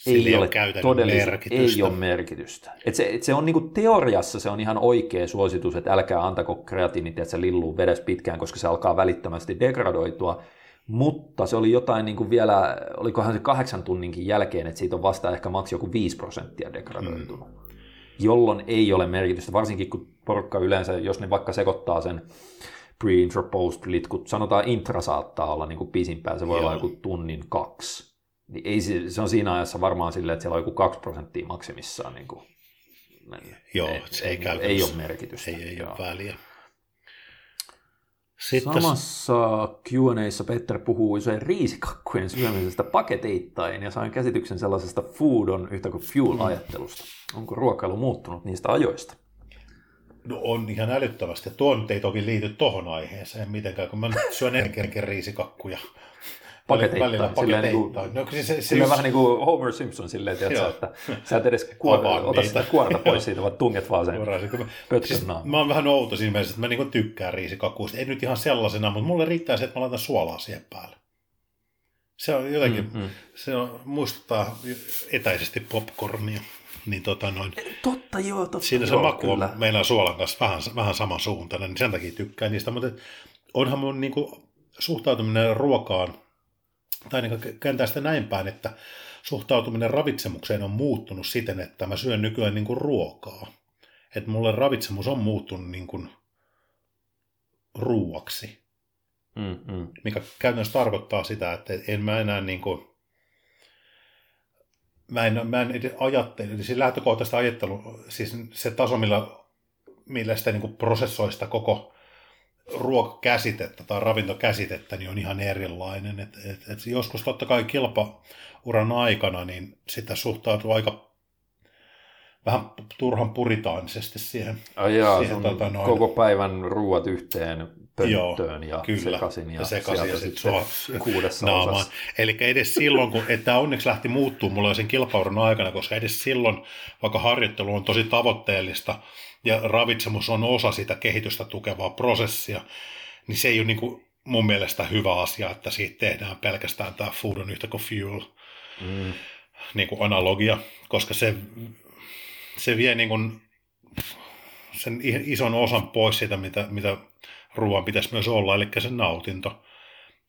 ei, ole todellista, ei ole merkitystä. Et se, et se on niinku teoriassa se on ihan oikea suositus, että älkää antako kreatiinit, että se lilluu vedessä pitkään, koska se alkaa välittömästi degradoitua, mutta se oli jotain niin kuin vielä, olikohan se kahdeksan tunninkin jälkeen, että siitä on vasta ehkä maks joku 5 prosenttia degradoitunut. Mm. Jolloin ei ole merkitystä, varsinkin kun porukka yleensä, jos ne vaikka sekoittaa sen pre intro post litkut, sanotaan intra saattaa olla niin kuin pisimpään, se voi Joo. olla joku tunnin kaksi. Niin ei, se, se on siinä ajassa varmaan silleen, että siellä on joku 2 prosenttia maksimissaan niin kuin Joo, ei, se ei, ei, ei ole merkitystä. Ei, ei ole väliä. Sitten Samassa Q&Aissa Petter puhuu usein riisikakkujen syömisestä paketeittain ja sain käsityksen sellaisesta food on yhtä kuin fuel-ajattelusta. Onko ruokailu muuttunut niistä ajoista? No on ihan älyttävästi. Tuon ei toki liity tohon aiheeseen mitenkään, kun mä syön enemmänkin riisikakkuja paketeittain. Välillä paketeittain. Niin kuin, no, siis, siis, siis, vähän niin kuin Homer Simpson silleen, tiedätkö, että sä et edes kuorta, ota sitä kuorta pois siitä, vaan tunget vaan sen pötkön siis, Mä oon vähän outo siinä mielessä, että mä niin tykkään riisikakuista. Ei nyt ihan sellaisena, mutta mulle riittää se, että mä laitan suolaa siihen päälle. Se on jotenkin, mm, mm. se on, muistuttaa etäisesti popcornia. Niin tota noin, totta joo, totta Siinä joo, se maku kyllä. on meidän suolan kanssa vähän, vähän samansuuntainen, niin sen takia tykkään niistä. Mutta onhan mun niin kuin, suhtautuminen ruokaan tai niin kääntää sitä näin päin, että suhtautuminen ravitsemukseen on muuttunut siten, että mä syön nykyään niin kuin ruokaa. Että mulle ravitsemus on muuttunut niin kuin ruuaksi. Mm-hmm. Mikä käytännössä tarkoittaa sitä, että en mä enää niin kuin, mä en, mä en ajattele, eli siis lähtökohtaista ajattelu, siis se taso, millä, millä sitä niin kuin prosessoi sitä koko ruokakäsitettä tai ravintokäsitettä niin on ihan erilainen. Et, et, et joskus totta kai kilpauran aikana niin sitä suhtautuu aika vähän turhan puritaanisesti siihen. Ai jaa, siihen tota, noin... koko päivän ruuat yhteen pönttöön ja kyllä, sekaisin ja, ja sekaisin ja sitten kuudessa naamaan. Eli edes silloin, kun, että onneksi lähti muuttuu mulla sen kilpauran aikana, koska edes silloin, vaikka harjoittelu on tosi tavoitteellista, ja ravitsemus on osa sitä kehitystä tukevaa prosessia, niin se ei ole niin kuin mun mielestä hyvä asia, että siitä tehdään pelkästään tämä food on yhtä kuin fuel mm. niin kuin analogia, koska se, se vie niin kuin sen ison osan pois siitä, mitä, mitä ruoan pitäisi myös olla, eli sen nautinto,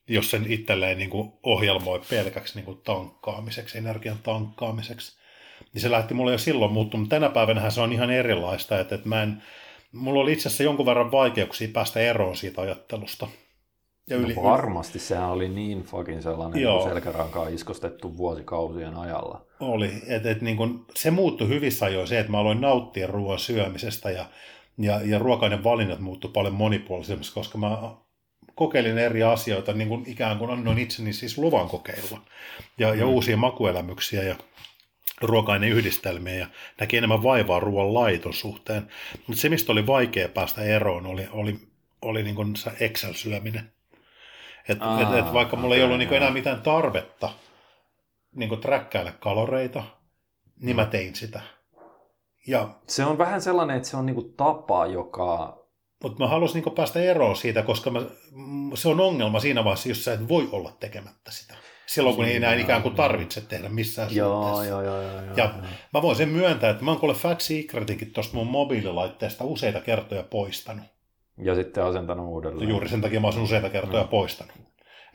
jos sen itselleen niin kuin ohjelmoi pelkäksi niin kuin tankkaamiseksi, energian tankkaamiseksi niin se lähti mulle jo silloin muuttumaan. Tänä päivänä se on ihan erilaista, että, että mä en, mulla oli itse asiassa jonkun verran vaikeuksia päästä eroon siitä ajattelusta. Ja no yli, no varmasti sehän oli niin fucking sellainen Joo. selkärankaa iskostettu vuosikausien ajalla. Oli, että et, niin kun, se muuttui hyvissä ajoin se, että mä aloin nauttia ruoan syömisestä ja, ja, ja ruokainen valinnat muuttui paljon monipuolisemmiksi, koska mä kokeilin eri asioita, niin kuin ikään kuin annoin itseni siis luvan kokeilla ja, ja mm. uusia makuelämyksiä ja ruoka-aineyhdistelmiä ja näki enemmän vaivaa ruoan laiton suhteen. Mutta se, mistä oli vaikea päästä eroon, oli, oli, oli niin kuin se Excel-syöminen. Et, Aa, et, et vaikka mulla okay, ei ollut niin enää mitään tarvetta niin kuin träkkäillä kaloreita, niin mä tein sitä. Ja, se on vähän sellainen, että se on niin kuin tapa, joka... Mutta mä halusin niin päästä eroon siitä, koska mä, se on ongelma siinä vaiheessa, jos sä et voi olla tekemättä sitä silloin kun ei enää ikään kuin tarvitse tehdä missään joo, suhteessa. Joo, joo, joo, joo, ja joo. mä voin sen myöntää, että mä oon kuule Fat Secretinkin tuosta mun mobiililaitteesta useita kertoja poistanut. Ja sitten asentanut uudelleen. Juuri sen takia mä oon useita kertoja no. poistanut.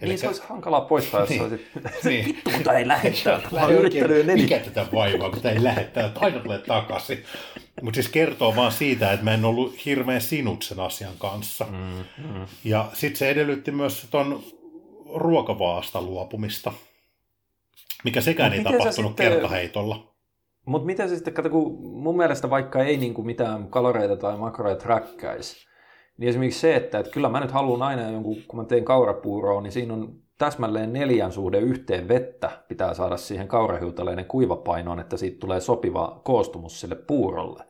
Eli niin se olisi hankalaa poistaa, jos niin. olisit, niin. vittu, kun ei lähde täältä. Mä oon yrittänyt neljä. Mikä tätä vaivaa, kun tämä ei lähde täältä, aina tulee takaisin. Mutta siis kertoo vaan siitä, että mä en ollut hirveän sinut sen asian kanssa. Mm, mm. Ja sitten se edellytti myös ton ruokavaasta luopumista, mikä sekään Mut ei tapahtunut sitten... kertaheitolla. Mutta miten se sitten, kato, kun mun mielestä vaikka ei niin kuin mitään kaloreita tai makroja träkkäisi, niin esimerkiksi se, että, että kyllä mä nyt haluan aina jonkun, kun mä teen kaurapuuroa, niin siinä on täsmälleen neljän suhde yhteen vettä pitää saada siihen kaurahiutaleiden kuivapainoon, että siitä tulee sopiva koostumus sille puurolle.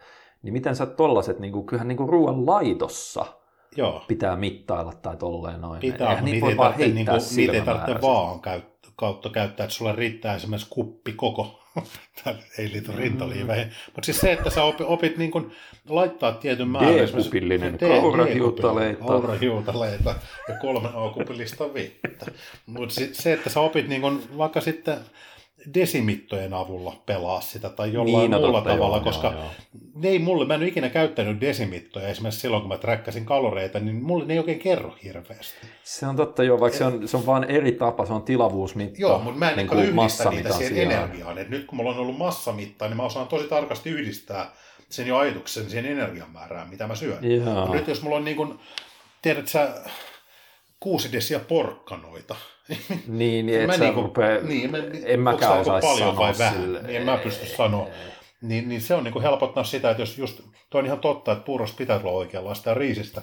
Niin miten sä tollaset, niin kuin, kyllähän niin kuin ruoan laitossa – Joo. pitää mittailla tai tolleen noin. Pitää, Eihän niitä, niitä, ei tarvitse, niin kuin, niitä ei tarvitse vaan käyt, kautta käyttää, että sulle riittää esimerkiksi kuppi koko. ei liity rintaliiveihin. Mutta siis se, että sä opit, opit niin kun laittaa tietyn määrän. D-kupillinen kaurahiutaleita. Kaurahiutaleita ja kolme A-kupillista vettä. Mutta se, että sä opit niin kun, vaikka sitten desimittojen avulla pelaa sitä tai jollain niin, no muulla totta, tavalla, joo, koska joo, joo. ne ei mulle, mä en ole ikinä käyttänyt desimittoja esimerkiksi silloin, kun mä träkkäsin kaloreita, niin mulle ne ei oikein kerro hirveästi. Se on totta joo, vaikka se on, se on vaan eri tapa, se on tilavuusmitta. Joo, mutta mä en niin kuin yhdistä niitä siihen energiaan. Et nyt kun mulla on ollut massamitta, niin mä osaan tosi tarkasti yhdistää sen jo ajatuksen siihen energian määrään, mitä mä syön. Nyt jos mulla on niin kuin, tiedät sä, kuusi desiä porkkanoita, niin, niin et sä niinku, rupea, niin, mä, en mäkään osaisi paljon vai vähän, sille. niin en mä pysty sanoa. Niin, niin se on niin kuin helpottaa sitä, että jos just, toi on ihan totta, että puurosta pitää tulla oikeanlaista ja riisistä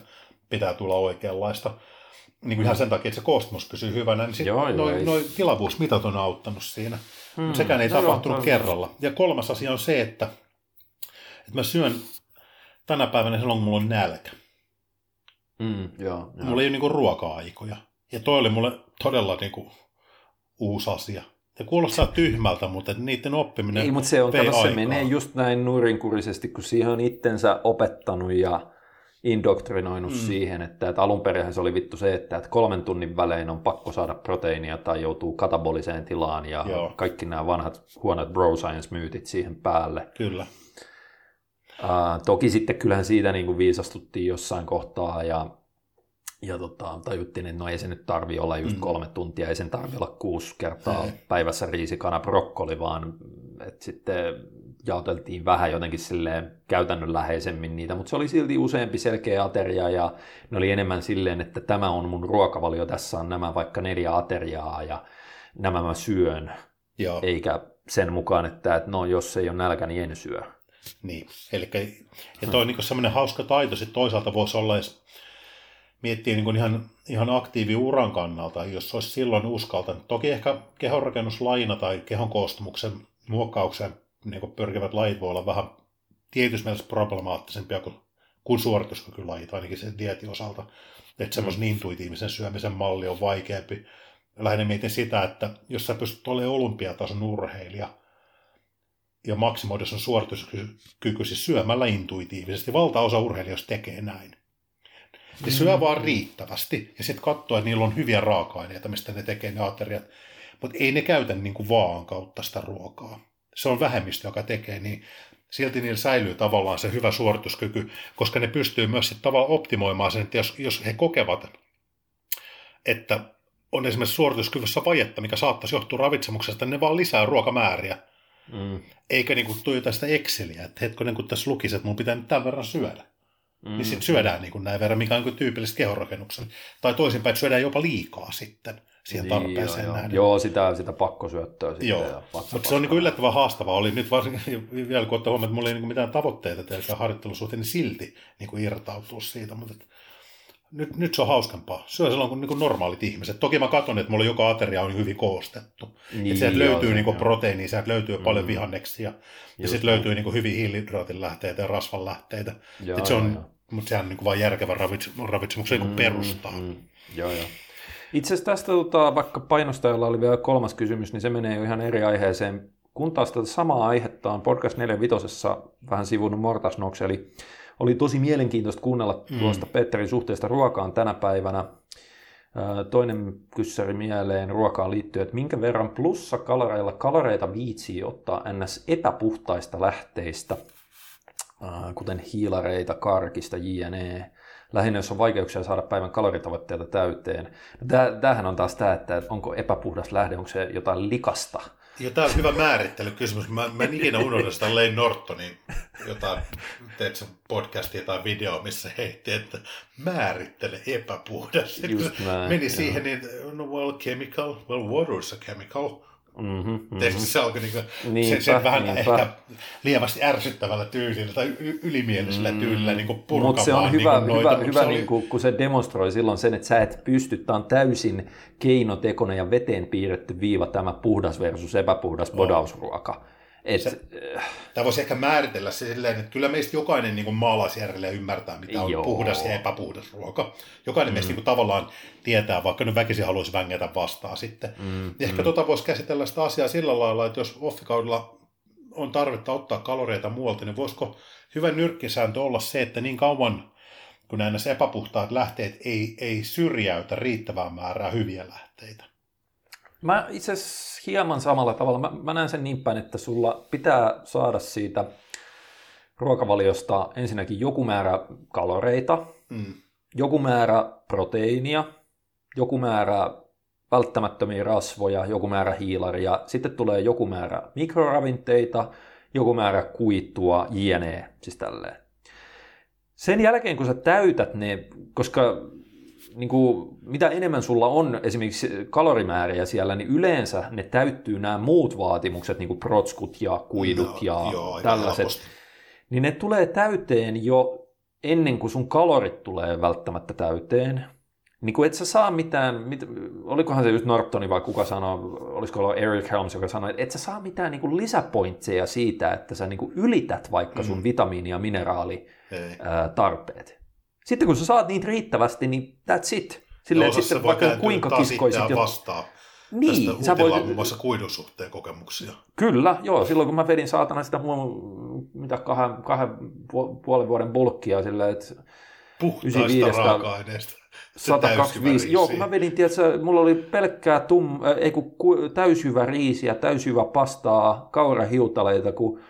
pitää tulla oikeanlaista, niin kuin ihan sen takia, että se koostumus pysyy hyvänä, niin sitten noin noi tilavuusmitat on auttanut siinä. Hmm. Mutta sekään ei no tapahtunut joo, kerralla. Ja kolmas asia on se, että, että mä syön tänä päivänä silloin, kun mulla on nälkä. Mm, joo, joo. Mulla ei ole niin ruoka-aikoja. Ja toi oli mulle todella niin kuin, uusi asia. Ja kuulostaa tyhmältä, mutta niiden oppiminen Ei, mutta se, on, kato, se menee just näin nurinkurisesti, kun siihen on itsensä opettanut ja indoktrinoinut mm. siihen, että, että alun perin se oli vittu se, että, että kolmen tunnin välein on pakko saada proteiinia tai joutuu kataboliseen tilaan ja Joo. kaikki nämä vanhat huonot bro science-myytit siihen päälle. Kyllä. Uh, toki sitten kyllähän siitä niin kuin viisastuttiin jossain kohtaa ja ja tota, tajuttiin, että no ei se nyt tarvi olla just mm. kolme tuntia, ei sen tarvi olla kuusi kertaa ei. päivässä riisikana brokkoli, vaan että sitten jaoteltiin vähän jotenkin silleen käytännönläheisemmin niitä, mutta se oli silti useampi selkeä ateria ja ne oli enemmän silleen, että tämä on mun ruokavalio, tässä on nämä vaikka neljä ateriaa ja nämä mä syön, Joo. eikä sen mukaan, että, että no jos ei ole nälkä, niin en syö. Niin, eli ja toi on niin semmoinen hauska taito, sitten toisaalta voisi olla edes miettii niin kuin ihan, ihan aktiiviuran kannalta, jos olisi silloin uskaltanut. Toki ehkä kehonrakennuslaina tai kehon koostumuksen muokkauksen niin kuin pyrkivät lajit voi olla vähän tietysti mielessä problemaattisempia kuin, kuin suorituskykylajit, ainakin sen dietin osalta. Että semmoisen mm. intuitiivisen syömisen malli on vaikeampi. Lähinnä mietin sitä, että jos sä pystyt olemaan olympiatason urheilija ja maksimoida sun suorituskyky siis syömällä intuitiivisesti, valtaosa urheilijoista tekee näin ne syö vaan riittävästi ja sitten katsoo, että niillä on hyviä raaka-aineita, mistä ne tekee ne ateriat. Mutta ei ne käytä niin kuin vaan kautta sitä ruokaa. Se on vähemmistö, joka tekee, niin silti niillä säilyy tavallaan se hyvä suorituskyky, koska ne pystyy myös sitten tavallaan optimoimaan sen, että jos, jos he kokevat, että on esimerkiksi suorituskyvyssä vajetta, mikä saattaisi johtua ravitsemuksesta, niin ne vaan lisää ruokamääriä. Mm. Eikä niin kuin tuijota sitä Exceliä, että hetkonen kun tässä lukisi, että mun pitää nyt tämän verran syödä. Mm. Niin sitten syödään niin kuin näin verran, mikä on niin tyypillistä kehonrakennuksen. Tai toisinpäin, että syödään jopa liikaa sitten siihen niin, tarpeeseen joo, nähden. Joo, sitä, sitä pakkosyöttöä sitten. Joo, mutta se on niin yllättävän haastavaa. Oli nyt varsinkin vielä, kun ottaa huomioon, että mulla ei niin mitään tavoitteita tehdä harjoittelusuhteen, niin silti niin kuin irtautua siitä. Mutta että, nyt, nyt se on hauskempaa. Syö silloin kuin, niin kuin normaalit ihmiset. Toki mä katson, että mulla joka ateria on hyvin koostettu. Niin, että sieltä löytyy niin kuin proteiinia, sieltä löytyy mm. paljon vihanneksia. Ja sitten löytyy niin kuin hyvin hiilihydraatin lähteitä ja rasvan lähteitä. Joo, se on joo mutta sehän on niin vain järkevä ravitsemuksen niin mm, perustaa. Mm, joo, joo. Itse asiassa tästä tota, vaikka painostajalla oli vielä kolmas kysymys, niin se menee jo ihan eri aiheeseen. Kun taas tätä samaa aihetta on Podcast 45 vähän sivunut Mortasnoksi, eli oli tosi mielenkiintoista kuunnella mm. tuosta Petterin suhteesta ruokaan tänä päivänä. Toinen kyssäri mieleen ruokaan liittyy, että minkä verran plussa kaloreilla kaloreita viitsii ottaa ns. epäpuhtaista lähteistä – Äh, kuten hiilareita, karkista, jne. Lähinnä jos on vaikeuksia saada päivän kaloritavoitteita täyteen. No, tämähän on taas tämä, että onko epäpuhdas lähde, onko se jotain likasta. Ja tämä on hyvä määrittelykysymys. Mä, mä en ikinä unohda sitä Lane Nortonin jotain, teet sen podcastia tai videoa, missä heitti, että määrittele epäpuhdas. Just näin, meni joo. siihen, niin no well chemical, well water is a chemical. Mm-hmm, mm-hmm. Se alkoi niinku, niinpä, sen, sen vähän niinpä. ehkä lievästi ärsyttävällä tyylillä tai ylimielisellä mm, tyylillä niin purkamaan. Mutta se on hyvä, niin hyvä, hyvä oli... niin kuin, kun se demonstroi silloin sen, että sä et pysty, tämä on täysin keinotekoinen ja veteen piirretty viiva tämä puhdas versus epäpuhdas bodausruoka. Et, se, tämä voisi ehkä määritellä se silleen, että kyllä meistä jokainen niin maalaisjärjellä ymmärtää, mitä on joo. puhdas ja epäpuhdas ruoka. Jokainen mm. meistä niin kuin, tavallaan tietää, vaikka nyt väkisin haluaisi vängätä vastaan sitten. Mm. Ehkä mm. tota voisi käsitellä sitä asiaa sillä lailla, että jos offikaudella on tarvetta ottaa kaloreita muualta, niin voisiko hyvä nyrkkisääntö olla se, että niin kauan kun näissä epäpuhtaat lähteet ei, ei syrjäytä riittävää määrää hyviä lähteitä? Mä itse asiassa hieman samalla tavalla. Mä, mä näen sen niin päin, että sulla pitää saada siitä ruokavaliosta ensinnäkin joku määrä kaloreita, mm. joku määrä proteiinia, joku määrä välttämättömiä rasvoja, joku määrä hiilaria, sitten tulee joku määrä mikroravinteita, joku määrä kuitua, jne. Siis tälleen. Sen jälkeen, kun sä täytät ne, koska niin kuin, mitä enemmän sulla on esimerkiksi kalorimääriä siellä, niin yleensä ne täyttyy nämä muut vaatimukset, niin kuin protskut ja kuidut no, ja joo, tällaiset. Niin ne tulee täyteen jo ennen kuin sun kalorit tulee välttämättä täyteen niin kuin et sä saa mitään, mit, olikohan se just Nortoni vai kuka sanoi, olisiko ollut Eric Helms, joka sanoi, että et sä saa mitään niin kuin lisäpointseja siitä, että sä niin kuin ylität vaikka sun mm. vitamiini- ja mineraalitarpeet. Sitten kun sä saat niitä riittävästi, niin that's it. Silleen, no, sitten vaikka kuinka kiskoisit. Jo... vastaa. Niin, Tästä sä voit... muun muassa kuidun suhteen kokemuksia. Kyllä, joo. Silloin kun mä vedin saatana sitä mitä kahden, kahden puolen vuoden bulkkia silleen, että Puhtaista raaka-aineista. 125. Joo, kun mä vedin, tiedätkö, mulla oli pelkkää tum, ei kun täysjyvä riisiä, täysjyvä pastaa, kaurahiutaleita, kun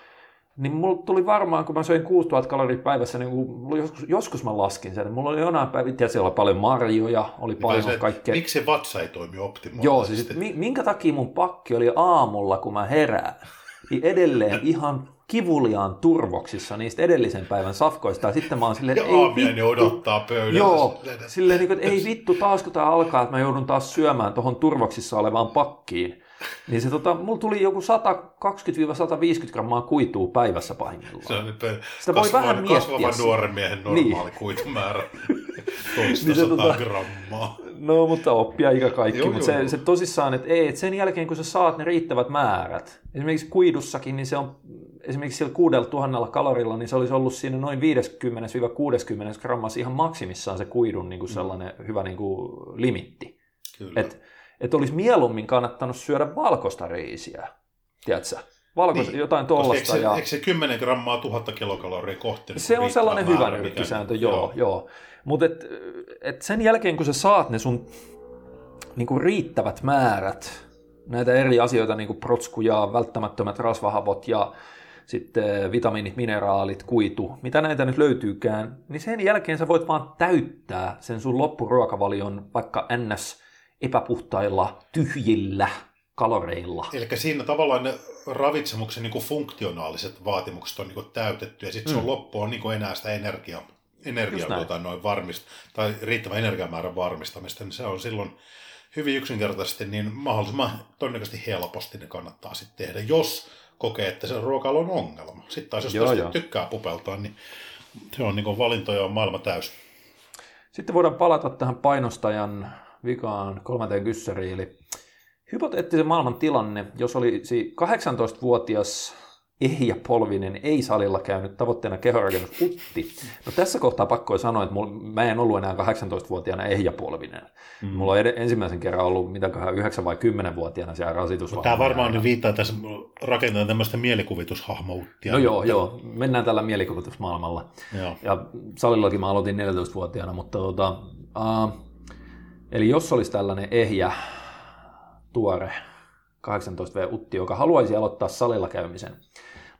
niin mulla tuli varmaan, kun mä söin 6000 kaloria päivässä, niin mulla joskus, joskus mä laskin sen. Mulla oli jonain tiedät, siellä oli paljon marjoja, oli niin paljon se, kaikkea. Miksi se vatsa ei toimi optimaalisesti? Joo, siis minkä takia mun pakki oli aamulla, kun mä herään, niin edelleen ihan kivuliaan turvoksissa niistä edellisen päivän safkoista. Ja sitten mä oon silleen, ei vittu. odottaa pöydällä. Joo, silleen, niin kuin, että ei vittu, taas kun tämä alkaa, että mä joudun taas syömään tuohon turvoksissa olevaan pakkiin. Niin se tota, mulla tuli joku 120-150 grammaa kuituu päivässä pahimmillaan. Se on nyt Sitä voi vähän miettiä. Kasvavan nuoren miehen normaali niin. kuitumäärä. Toista niin se, tota, grammaa. No, mutta oppia ikä kaikki. Joo, mutta joo, se, se tosissaan, että ei, että sen jälkeen kun sä saat ne riittävät määrät, esimerkiksi kuidussakin, niin se on esimerkiksi sillä kuudella tuhannella kalorilla, niin se olisi ollut siinä noin 50-60 grammassa ihan maksimissaan se kuidun niin kuin mm. sellainen mm. hyvä niin kuin limitti. Että et olisi mieluummin kannattanut syödä valkoista riisiä, tiedätkö? Valkos, niin. jotain tuollaista. Eikö, ja... eikö se 10 grammaa tuhatta kilokaloria kohti? Se on sellainen hyvä nyrkkisääntö, joo. joo. joo. Mutta et, et sen jälkeen, kun sä saat ne sun niinku riittävät määrät, näitä eri asioita, niin kuin protskuja, välttämättömät rasvahavot ja sitten vitamiinit, mineraalit, kuitu, mitä näitä nyt löytyykään, niin sen jälkeen sä voit vaan täyttää sen sun loppuruokavalion vaikka ns. Epäpuhtailla, tyhjillä kaloreilla. Eli siinä tavallaan ne ravitsemuksen niin kuin funktionaaliset vaatimukset on niin kuin täytetty, ja sitten mm. sun loppu on niin kuin enää sitä energiaa, energiaa tuota, noin varmist, tai riittävä energiamäärän varmistamista, niin se on silloin hyvin yksinkertaisesti niin mahdollisimman todennäköisesti helposti ne kannattaa sitten tehdä, jos kokee, että se ruokailu on ongelma. Sitten taas jos joo, joo. tykkää pupeltaa, niin se on niin valintoja on maailma täys. Sitten voidaan palata tähän painostajan vikaan kolmanteen kyssäriin, eli hypoteettisen maailman tilanne, jos olisi 18-vuotias Ehjä Polvinen ei salilla käynyt tavoitteena kehorakennus Utti. No tässä kohtaa pakko sanoa, että mulla, mä en ollut enää 18-vuotiaana Ehjä Polvinen. Mm. Mulla on ed- ensimmäisen kerran ollut mitäköhän 9 vai 10-vuotiaana siellä rasitus. Tämä varmaan nyt viittaa tässä rakentaa tämmöistä mielikuvitushahmouttia. No joo, mutta... joo, mennään tällä mielikuvitusmaailmalla. Joo. Ja salillakin mä aloitin 14-vuotiaana, mutta tota, uh, eli jos olisi tällainen ehjä, tuore 18V Utti, joka haluaisi aloittaa salilla käymisen,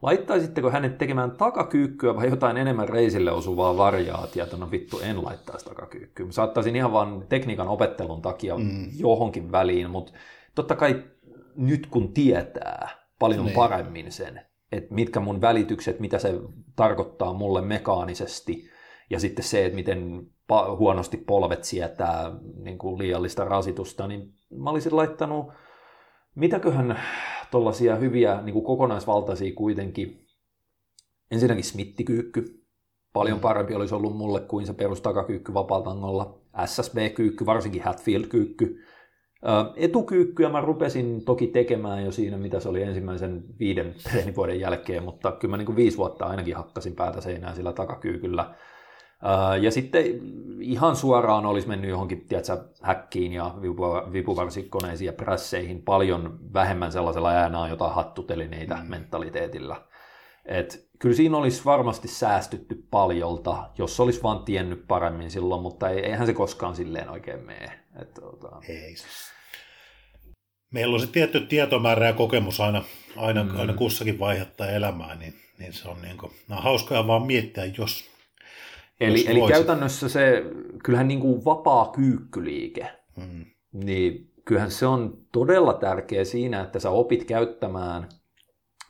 Laittaisitteko hänet tekemään takakyykkyä vai jotain enemmän reisille osuvaa variaatiota? No vittu, en laittaisi takakyykkyä. Mä saattaisin ihan vaan tekniikan opettelun takia mm. johonkin väliin, mutta totta kai nyt kun tietää paljon niin. paremmin sen, että mitkä mun välitykset, mitä se tarkoittaa mulle mekaanisesti, ja sitten se, että miten huonosti polvet sietää niin kuin liiallista rasitusta, niin mä olisin laittanut, mitäköhän tuollaisia hyviä niin kuin kokonaisvaltaisia kuitenkin. Ensinnäkin smittikyykky. Paljon mm. parempi olisi ollut mulle kuin se perustakakyykky vapaaltangolla. SSB-kyykky, varsinkin Hatfield-kyykky. Etukyykkyä mä rupesin toki tekemään jo siinä, mitä se oli ensimmäisen viiden treenivuoden jälkeen, mutta kyllä mä niin kuin viisi vuotta ainakin hakkasin päätä seinään sillä takakyykyllä. Ja sitten ihan suoraan olisi mennyt johonkin tiedätkö, häkkiin ja vipuvarsikoneisiin ja prässeihin paljon vähemmän sellaisella äänää jotain hattutelineitä mm. mentaliteetillä. Et kyllä siinä olisi varmasti säästytty paljolta, jos olisi vaan tiennyt paremmin silloin, mutta eihän se koskaan silleen oikein mene. Et, tota... Ei. Meillä on se tietty tietomäärä ja kokemus aina, aina, mm. aina kussakin vaihettaa elämää, niin, niin se on, niin kuin, on hauskaa vaan miettiä, jos Eli, eli käytännössä se, kyllähän niin kuin vapaa kyykkyliike, mm. niin kyllähän se on todella tärkeä siinä, että sä opit käyttämään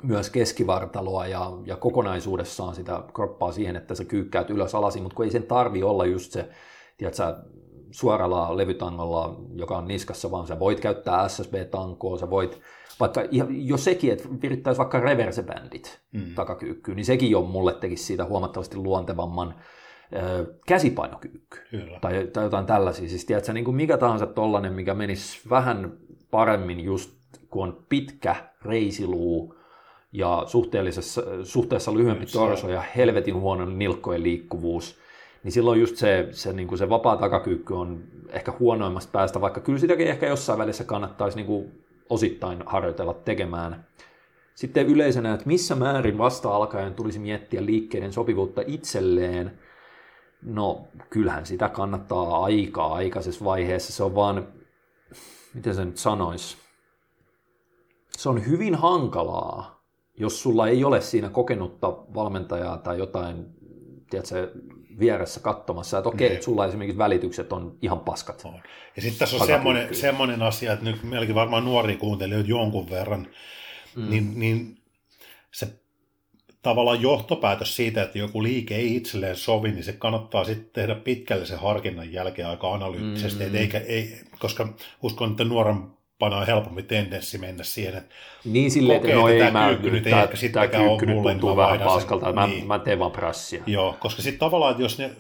myös keskivartaloa ja, ja kokonaisuudessaan sitä kroppaa siihen, että sä kyykkäät ylös alasin, mutta kun ei sen tarvi olla just se, tiedätkö, suoralla levytangolla, joka on niskassa, vaan sä voit käyttää SSB-tankoa, sä voit vaikka jo sekin, että virittäisi vaikka reversebändit mm. takakyykkyyn, niin sekin jo mulle tekisi siitä huomattavasti luontevamman käsipainokyykky tai, tai jotain tällaisia. Siis tiedätkö, niin kuin mikä tahansa tollainen, mikä menisi vähän paremmin just kun on pitkä reisiluu ja suhteellisessa, suhteessa lyhyempi torso ja helvetin huono nilkkojen liikkuvuus, niin silloin just se, se, niin kuin se vapaa takakyykky on ehkä huonoimmasta päästä, vaikka kyllä sitäkin ehkä jossain välissä kannattaisi niin kuin osittain harjoitella tekemään. Sitten yleisenä, että missä määrin vasta alkaen tulisi miettiä liikkeiden sopivuutta itselleen – No, kyllähän sitä kannattaa aikaa aikaisessa vaiheessa. Se on vaan, miten se nyt sanoisi, se on hyvin hankalaa, jos sulla ei ole siinä kokenutta valmentajaa tai jotain, tiedätkö, vieressä katsomassa, että okei, että sulla esimerkiksi välitykset on ihan paskat. On. Ja sitten tässä on semmoinen, semmoinen asia, että nyt meilläkin varmaan nuori kuuntelijoita jonkun verran, mm. niin, niin se tavallaan johtopäätös siitä, että joku liike ei itselleen sovi, niin se kannattaa sitten tehdä pitkällisen harkinnan jälkeen aika analyyttisesti, mm. eikä, ei, koska uskon, että nuorempana on helpompi tendenssi mennä siihen, että niin silleen, että no ei mä, nyt tämä, tämä kyykky nyt tuntuu vähän paskalta, mä, niin. mä teen vaan prassia. Joo, koska sitten tavallaan, että jos ne,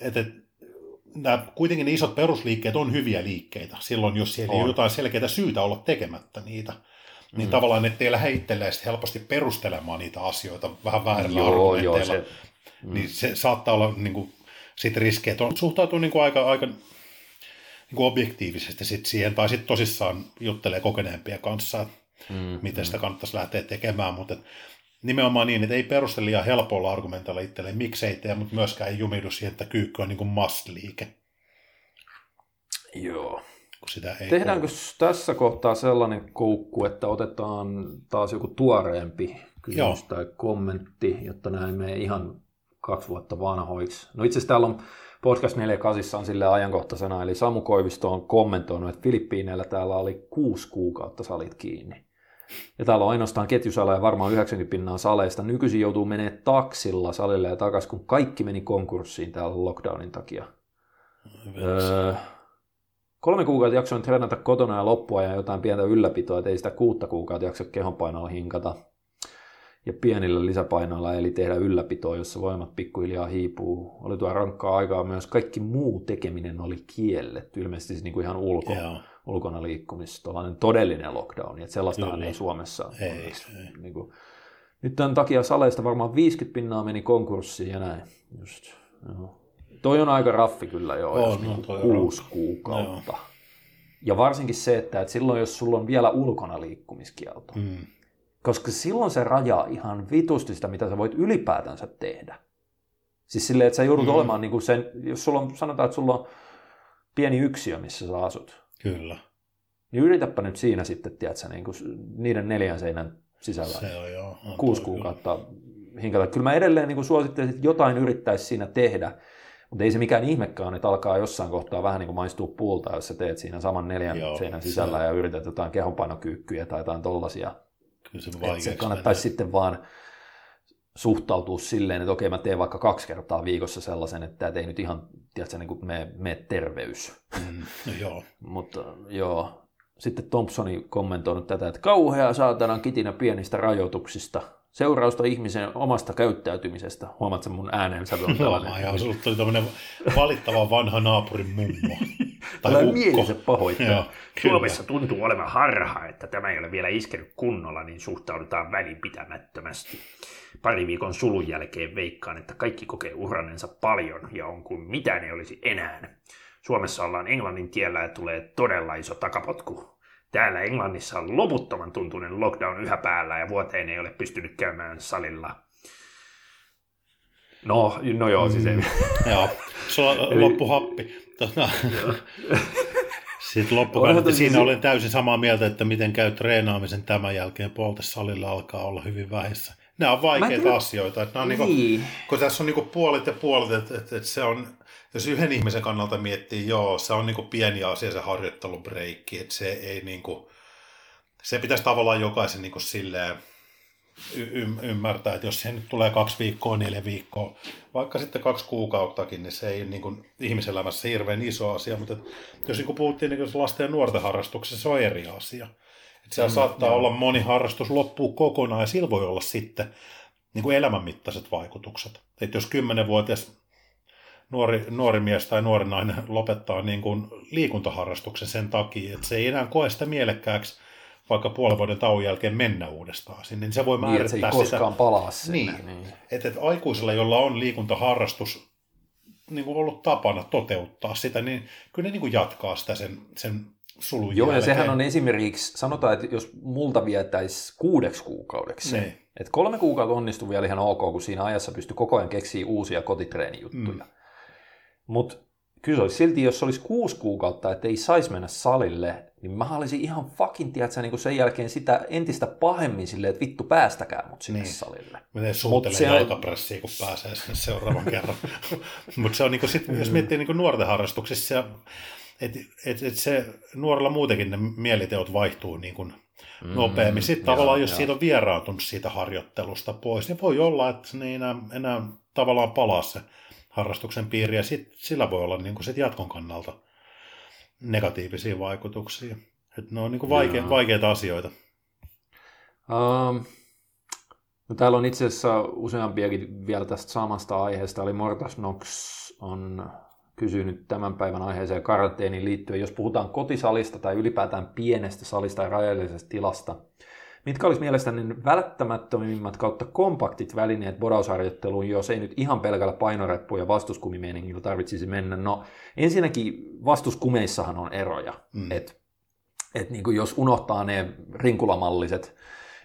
että, nämä kuitenkin ne isot perusliikkeet on hyviä liikkeitä, silloin jos siellä on. ei jotain selkeää syytä olla tekemättä niitä niin mm. tavallaan ettei lähde itselleen helposti perustelemaan niitä asioita vähän väärillä joo, argumenteilla, joo, se, mm. niin se saattaa olla niin kuin, sit riski, että on, suhtautuu niin kuin aika, aika niin kuin objektiivisesti sit siihen, tai sitten tosissaan juttelee kokeneempia kanssa, mm, miten mm. sitä kannattaisi lähteä tekemään, mutta nimenomaan niin, että ei perustele liian helpolla argumentilla itselleen, miksei tee, mutta myöskään ei jumidu siihen, että kyykky on niin kuin must-liike. Joo sitä ei Tehdäänkö ole. tässä kohtaa sellainen koukku, että otetaan taas joku tuoreempi kysymys Joo. tai kommentti, jotta näin me ihan kaksi vuotta vanhoiksi. No itse asiassa täällä on Podcast 48 on sille ajankohtaisena, eli Samu Koivisto on kommentoinut, että Filippiineillä täällä oli kuusi kuukautta salit kiinni. Ja täällä on ainoastaan ketjusala ja varmaan 90 pinnaa saleista. Nykyisin joutuu menemään taksilla salille ja takaisin, kun kaikki meni konkurssiin täällä lockdownin takia. Öö, Kolme kuukautta jaksoin treenata kotona ja loppua ja jotain pientä ylläpitoa, että ei sitä kuutta kuukautta jakso kehonpainolla hinkata. Ja pienillä lisäpainoilla eli tehdä ylläpitoa, jossa voimat pikkuhiljaa hiipuu. Oli tuo rankkaa aikaa myös. Kaikki muu tekeminen oli kielletty, ilmeisesti siis niin kuin ihan ulko, ulkona liikkumista. Tuollainen todellinen lockdown, että sellaistahan ei Suomessa ei, ei. Niin kuin, nyt tämän takia saleista varmaan 50 pinnaa meni konkurssiin ja näin. Just, joo. Toi on aika raffi kyllä jo, on, jos niin kuusi kuukautta. Joo. Ja varsinkin se, että, että silloin jos sulla on vielä ulkona liikkumiskielto, mm. koska silloin se rajaa ihan vitusti sitä, mitä sä voit ylipäätänsä tehdä. Siis silleen, että sä joudut mm. olemaan niin kuin sen, jos sulla on, sanotaan, että sulla on pieni yksiö, missä sä asut. Kyllä. Niin yritäpä nyt siinä sitten, tiedätkö, niin kuin niiden neljän seinän sisällä se on joo, on kuusi kuukautta hinkata. Kyllä mä edelleen niin kuin suosittelisin, että jotain yrittäisi siinä tehdä, mutta ei se mikään ihmekään, että alkaa jossain kohtaa vähän niin kuin maistua puulta, jos sä teet siinä saman neljän Joo, seinän sisällä se... ja yrität jotain kehonpainokyykkyjä tai jotain tollasia. Kyllä se, se kannattaisi sitten vaan suhtautua silleen, että okei mä teen vaikka kaksi kertaa viikossa sellaisen, että tämä ei nyt ihan, tiedätkö, niin kuin mene, mene terveys. Mm, no joo. Mutta joo, sitten Thompsoni kommentoinut tätä, että kauhea saatanan kitinä pienistä rajoituksista – seurausta ihmisen omasta käyttäytymisestä. Huomaatko mun ääneen sävy on tällainen? Joo, sulla tuli tämmöinen valittava vanha naapurin mummo. Tai Tulee ukko. mielensä pahoittaa. Suomessa tuntuu olevan harha, että tämä ei ole vielä iskenyt kunnolla, niin suhtaudutaan välinpitämättömästi. Pari viikon sulun jälkeen veikkaan, että kaikki kokee uhrannensa paljon ja on kuin mitään ei olisi enää. Suomessa ollaan Englannin tiellä ja tulee todella iso takapotku. Täällä Englannissa on loputtoman tuntunen lockdown yhä päällä ja vuoteen ei ole pystynyt käymään salilla. No, no joo, siis ei. Joo, sulla loppu happi. Tota, sitten loppukaudesta siinä siis- olen täysin samaa mieltä, että miten käy treenaamisen tämän jälkeen. Poltesalilla alkaa olla hyvin vähissä. Nämä on vaikeita kyllä- asioita. Että nämä on niinku, Niin. kun tässä on niinku puolet ja puolet, että, että, että se on, jos yhden ihmisen kannalta miettii, joo, se on niinku pieni asia se harjoittelubreikki, että se ei niinku, se pitäisi tavallaan jokaisen niinku silleen y- y- ymmärtää, että jos siihen nyt tulee kaksi viikkoa, neljä viikkoa, vaikka sitten kaksi kuukauttakin, niin se ei niin kuin ihmiselämässä hirveän iso asia, mutta jos niin kuin puhuttiin niin kuin lasten ja nuorten harrastuksessa, se on eri asia. Että siellä mm, saattaa joo. olla moni harrastus loppuu kokonaan ja sillä voi olla sitten niin kuin elämänmittaiset vaikutukset. Että jos kymmenenvuotias nuori, nuori mies tai nuori nainen lopettaa niin kuin liikuntaharrastuksen sen takia, että se ei enää koe sitä mielekkääksi vaikka puolen vuoden tauon jälkeen mennä uudestaan sinne, niin se voi Niin, että se ei määrittää koskaan sitä. palaa sinne. Niin. niin. Että, että aikuisilla, jolla on liikuntaharrastus niin kuin ollut tapana toteuttaa sitä, niin kyllä ne niin kuin jatkaa sitä sen, sen sulun Joo, ja jälkeen. sehän on esimerkiksi, sanotaan, että jos multa vietäisi kuudeksi kuukaudeksi, Niin. niin. että kolme kuukautta onnistuu vielä ihan ok, kun siinä ajassa pystyy koko ajan keksiä uusia kotitreenijuttuja. Mm. Mutta kyllä se olisi silti, jos se olisi kuusi kuukautta, että ei saisi mennä salille, niin mä olisin ihan fucking, tiedätkö, niin sen jälkeen sitä entistä pahemmin silleen, että vittu päästäkää mut sinne Niin. salille. Menee suutelee se on- kun pääsee sinne seuraavan kerran. Mutta se on niin kuin sit, jos miettii niin kuin nuorten harrastuksissa, että et, et se nuorella muutenkin ne mieliteot vaihtuu niin kuin nopeammin. Sitten tavallaan, jos joo. siitä on vieraantunut siitä harjoittelusta pois, niin voi olla, että ne ei enää, enää tavallaan palaa se harrastuksen piiri, ja sit, sillä voi olla niin kuin sit jatkon kannalta negatiivisia vaikutuksia. Et ne on niin kuin vaike, Joo. vaikeita asioita. Um, no täällä on itse asiassa useampiakin vielä tästä samasta aiheesta, eli Mortas Nox on kysynyt tämän päivän aiheeseen karanteeniin liittyen, jos puhutaan kotisalista tai ylipäätään pienestä salista ja rajallisesta tilasta, mitkä olisi mielestäni välttämättömimmät kautta kompaktit välineet bodausharjoitteluun, jos ei nyt ihan pelkällä painoreppu- ja vastuskumimeiningillä tarvitsisi mennä? No ensinnäkin vastuskumeissahan on eroja, mm. että et niin kuin jos unohtaa ne rinkulamalliset,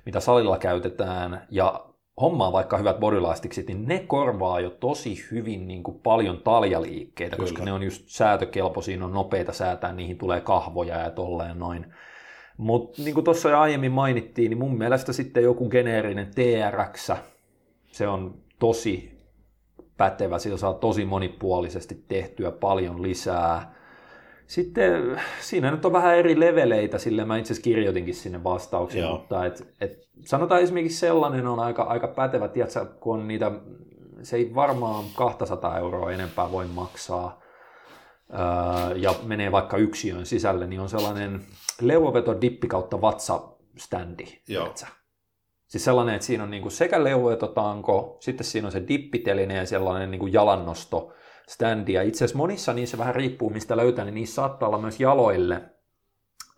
mitä salilla käytetään, ja hommaa vaikka hyvät bodylastiksit, niin ne korvaa jo tosi hyvin niin kuin paljon taljaliikkeitä, Kyllä. koska ne on just säätökelpoisia, on nopeita säätää, niihin tulee kahvoja ja tolleen noin. Mutta niin kuin tuossa jo aiemmin mainittiin, niin mun mielestä sitten joku geneerinen TRX, se on tosi pätevä, sillä saa tosi monipuolisesti tehtyä paljon lisää. Sitten siinä nyt on vähän eri leveleitä, sille mä itse asiassa kirjoitinkin sinne vastauksen, Joo. mutta et, et, sanotaan esimerkiksi sellainen on aika, aika pätevä, tiedätkö, kun on niitä, se ei varmaan 200 euroa enempää voi maksaa, öö, ja menee vaikka yksiön sisälle, niin on sellainen leuaveto dippi kautta vatsa-standi. Joo. tiedätkö? Siis sellainen, että siinä on niinku sekä leuavetotanko, sitten siinä on se dippiteline ja sellainen niinku jalannosto standi. Ja itse asiassa monissa niissä vähän riippuu, mistä löytää, niin niissä saattaa olla myös jaloille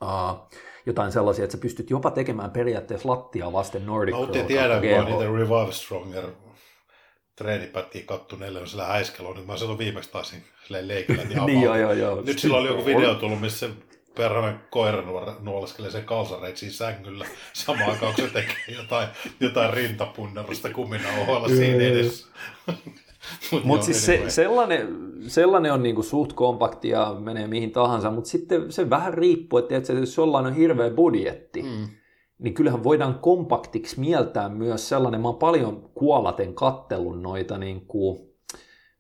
uh, jotain sellaisia, että sä pystyt jopa tekemään periaatteessa lattiaa vasten Nordic Mä otin tiedän, kun niitä Revive Stronger treenipätkiä kattuneelle on sillä häiskeloon, niin mä silloin viimeksi taisin silleen leikillä. Niin, Niin joo, joo, joo. Nyt sillä oli joku video tullut, missä perhana koira nuoleskelee sen kalsareitsiin sängyllä samaan aikaan, kun se tekee jotain, jotain rintapunnerusta kuminauhoilla siinä edessä. Mut Mutta joo, siis se, sellainen, sellainen on niinku suht kompakti ja menee mihin tahansa, mutta sitten se vähän riippuu, että tiedätkö, jos jollain on hirveä budjetti, mm. niin kyllähän voidaan kompaktiksi mieltää myös sellainen, mä oon paljon kuolaten kattellut noita niin kuin,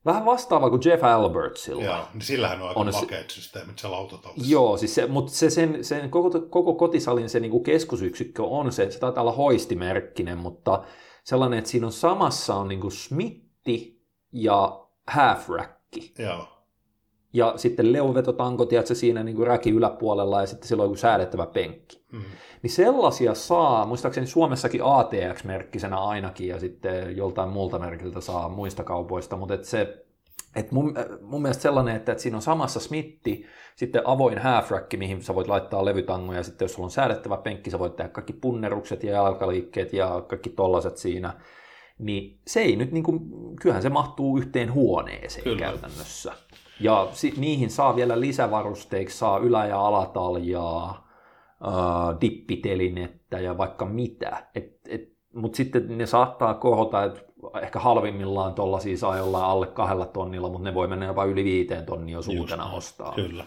vähän vastaava kuin Jeff Albertsilla. Joo, niin sillähän on aika On on se- makeat systeemit se lautatallissa. Joo, siis se, mutta se sen, sen koko, koko kotisalin se niinku keskusyksikkö on se, se taitaa olla hoistimerkkinen, mutta sellainen, että siinä on samassa on niinku smitti ja half racki. Joo. Ja sitten leuvetotanko, tiedätkö, siinä niin kuin räki yläpuolella ja sitten silloin joku säädettävä penkki. Mm. Niin sellaisia saa, muistaakseni Suomessakin ATX-merkkisenä ainakin ja sitten joltain muulta merkiltä saa muista kaupoista, mutta et se et mun, mun mielestä sellainen, että, että siinä on samassa smitti, sitten avoin half rack, mihin sä voit laittaa levytangoja, sitten jos sulla on säädettävä penkki, sä voit tehdä kaikki punnerukset ja jalkaliikkeet ja kaikki tollaset siinä, niin se ei nyt, niin kuin, kyllähän se mahtuu yhteen huoneeseen Kyllä. käytännössä. Ja si- niihin saa vielä lisävarusteiksi, saa ylä- ja alataljaa, äh, dippitelinettä ja vaikka mitä. Et, et, Mutta sitten ne saattaa kohota, että ehkä halvimmillaan tuollaisia saa jollain alle kahdella tonnilla, mutta ne voi mennä jopa yli viiteen tonnia jos uutena ostaa. Kyllä.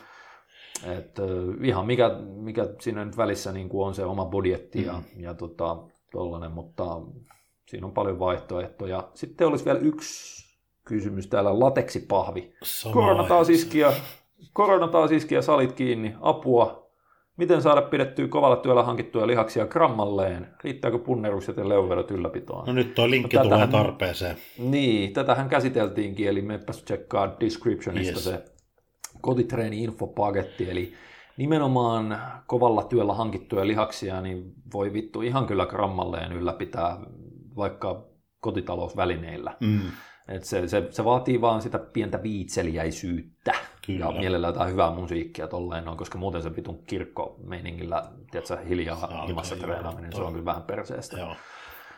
Et, ihan mikä, mikä siinä nyt välissä niin kuin on se oma budjetti ja, mm. ja tota, tollanen, mutta siinä on paljon vaihtoehtoja. Sitten olisi vielä yksi kysymys täällä, lateksipahvi. Korona taas iski ja, korona taas salit kiinni, apua. Miten saada pidettyä kovalla työllä hankittuja lihaksia grammalleen? Riittääkö punnerukset ja leuvedot ylläpitoon? No nyt tuo linkki no, tulee tarpeeseen. Niin, tätähän käsiteltiinkin, eli meppäs tsekkaa descriptionista yes. se kotitreeni-infopaketti, eli nimenomaan kovalla työllä hankittuja lihaksia, niin voi vittu ihan kyllä grammalleen ylläpitää vaikka kotitalousvälineillä. Mm. Et se, se, se, vaatii vaan sitä pientä viitseliäisyyttä Kyllä. ja mielellään jotain hyvää musiikkia tolleen noin, koska muuten se vitun kirkko-meiningillä, tiedätkö, hiljaa himassa treenaaminen, se on kyllä vähän perseestä. Joo.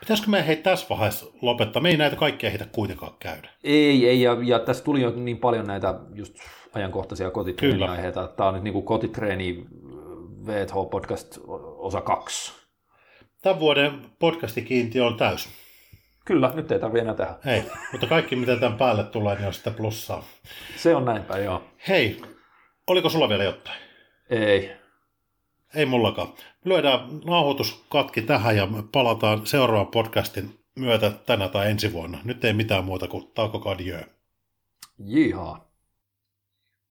Pitäisikö me hei tässä vaiheessa lopettaa? Me ei näitä kaikkia heitä kuitenkaan käydä. Ei, ei, ja, ja tässä tuli jo niin paljon näitä just ajankohtaisia kotitreeniaiheita. Tämä on nyt niin kuin kotitreeni VTH-podcast osa kaksi. Tämän vuoden podcastikiintiö on täys. Kyllä, nyt ei tarvitse enää tehdä. Hei, mutta kaikki mitä tämän päälle tulee, niin on sitten plussaa. Se on näin päin, joo. Hei, oliko sulla vielä jotain? Ei. Ei mullakaan. Lyödään nauhoituskatki tähän ja palataan seuraavan podcastin myötä tänä tai ensi vuonna. Nyt ei mitään muuta kuin tauko Jihaa.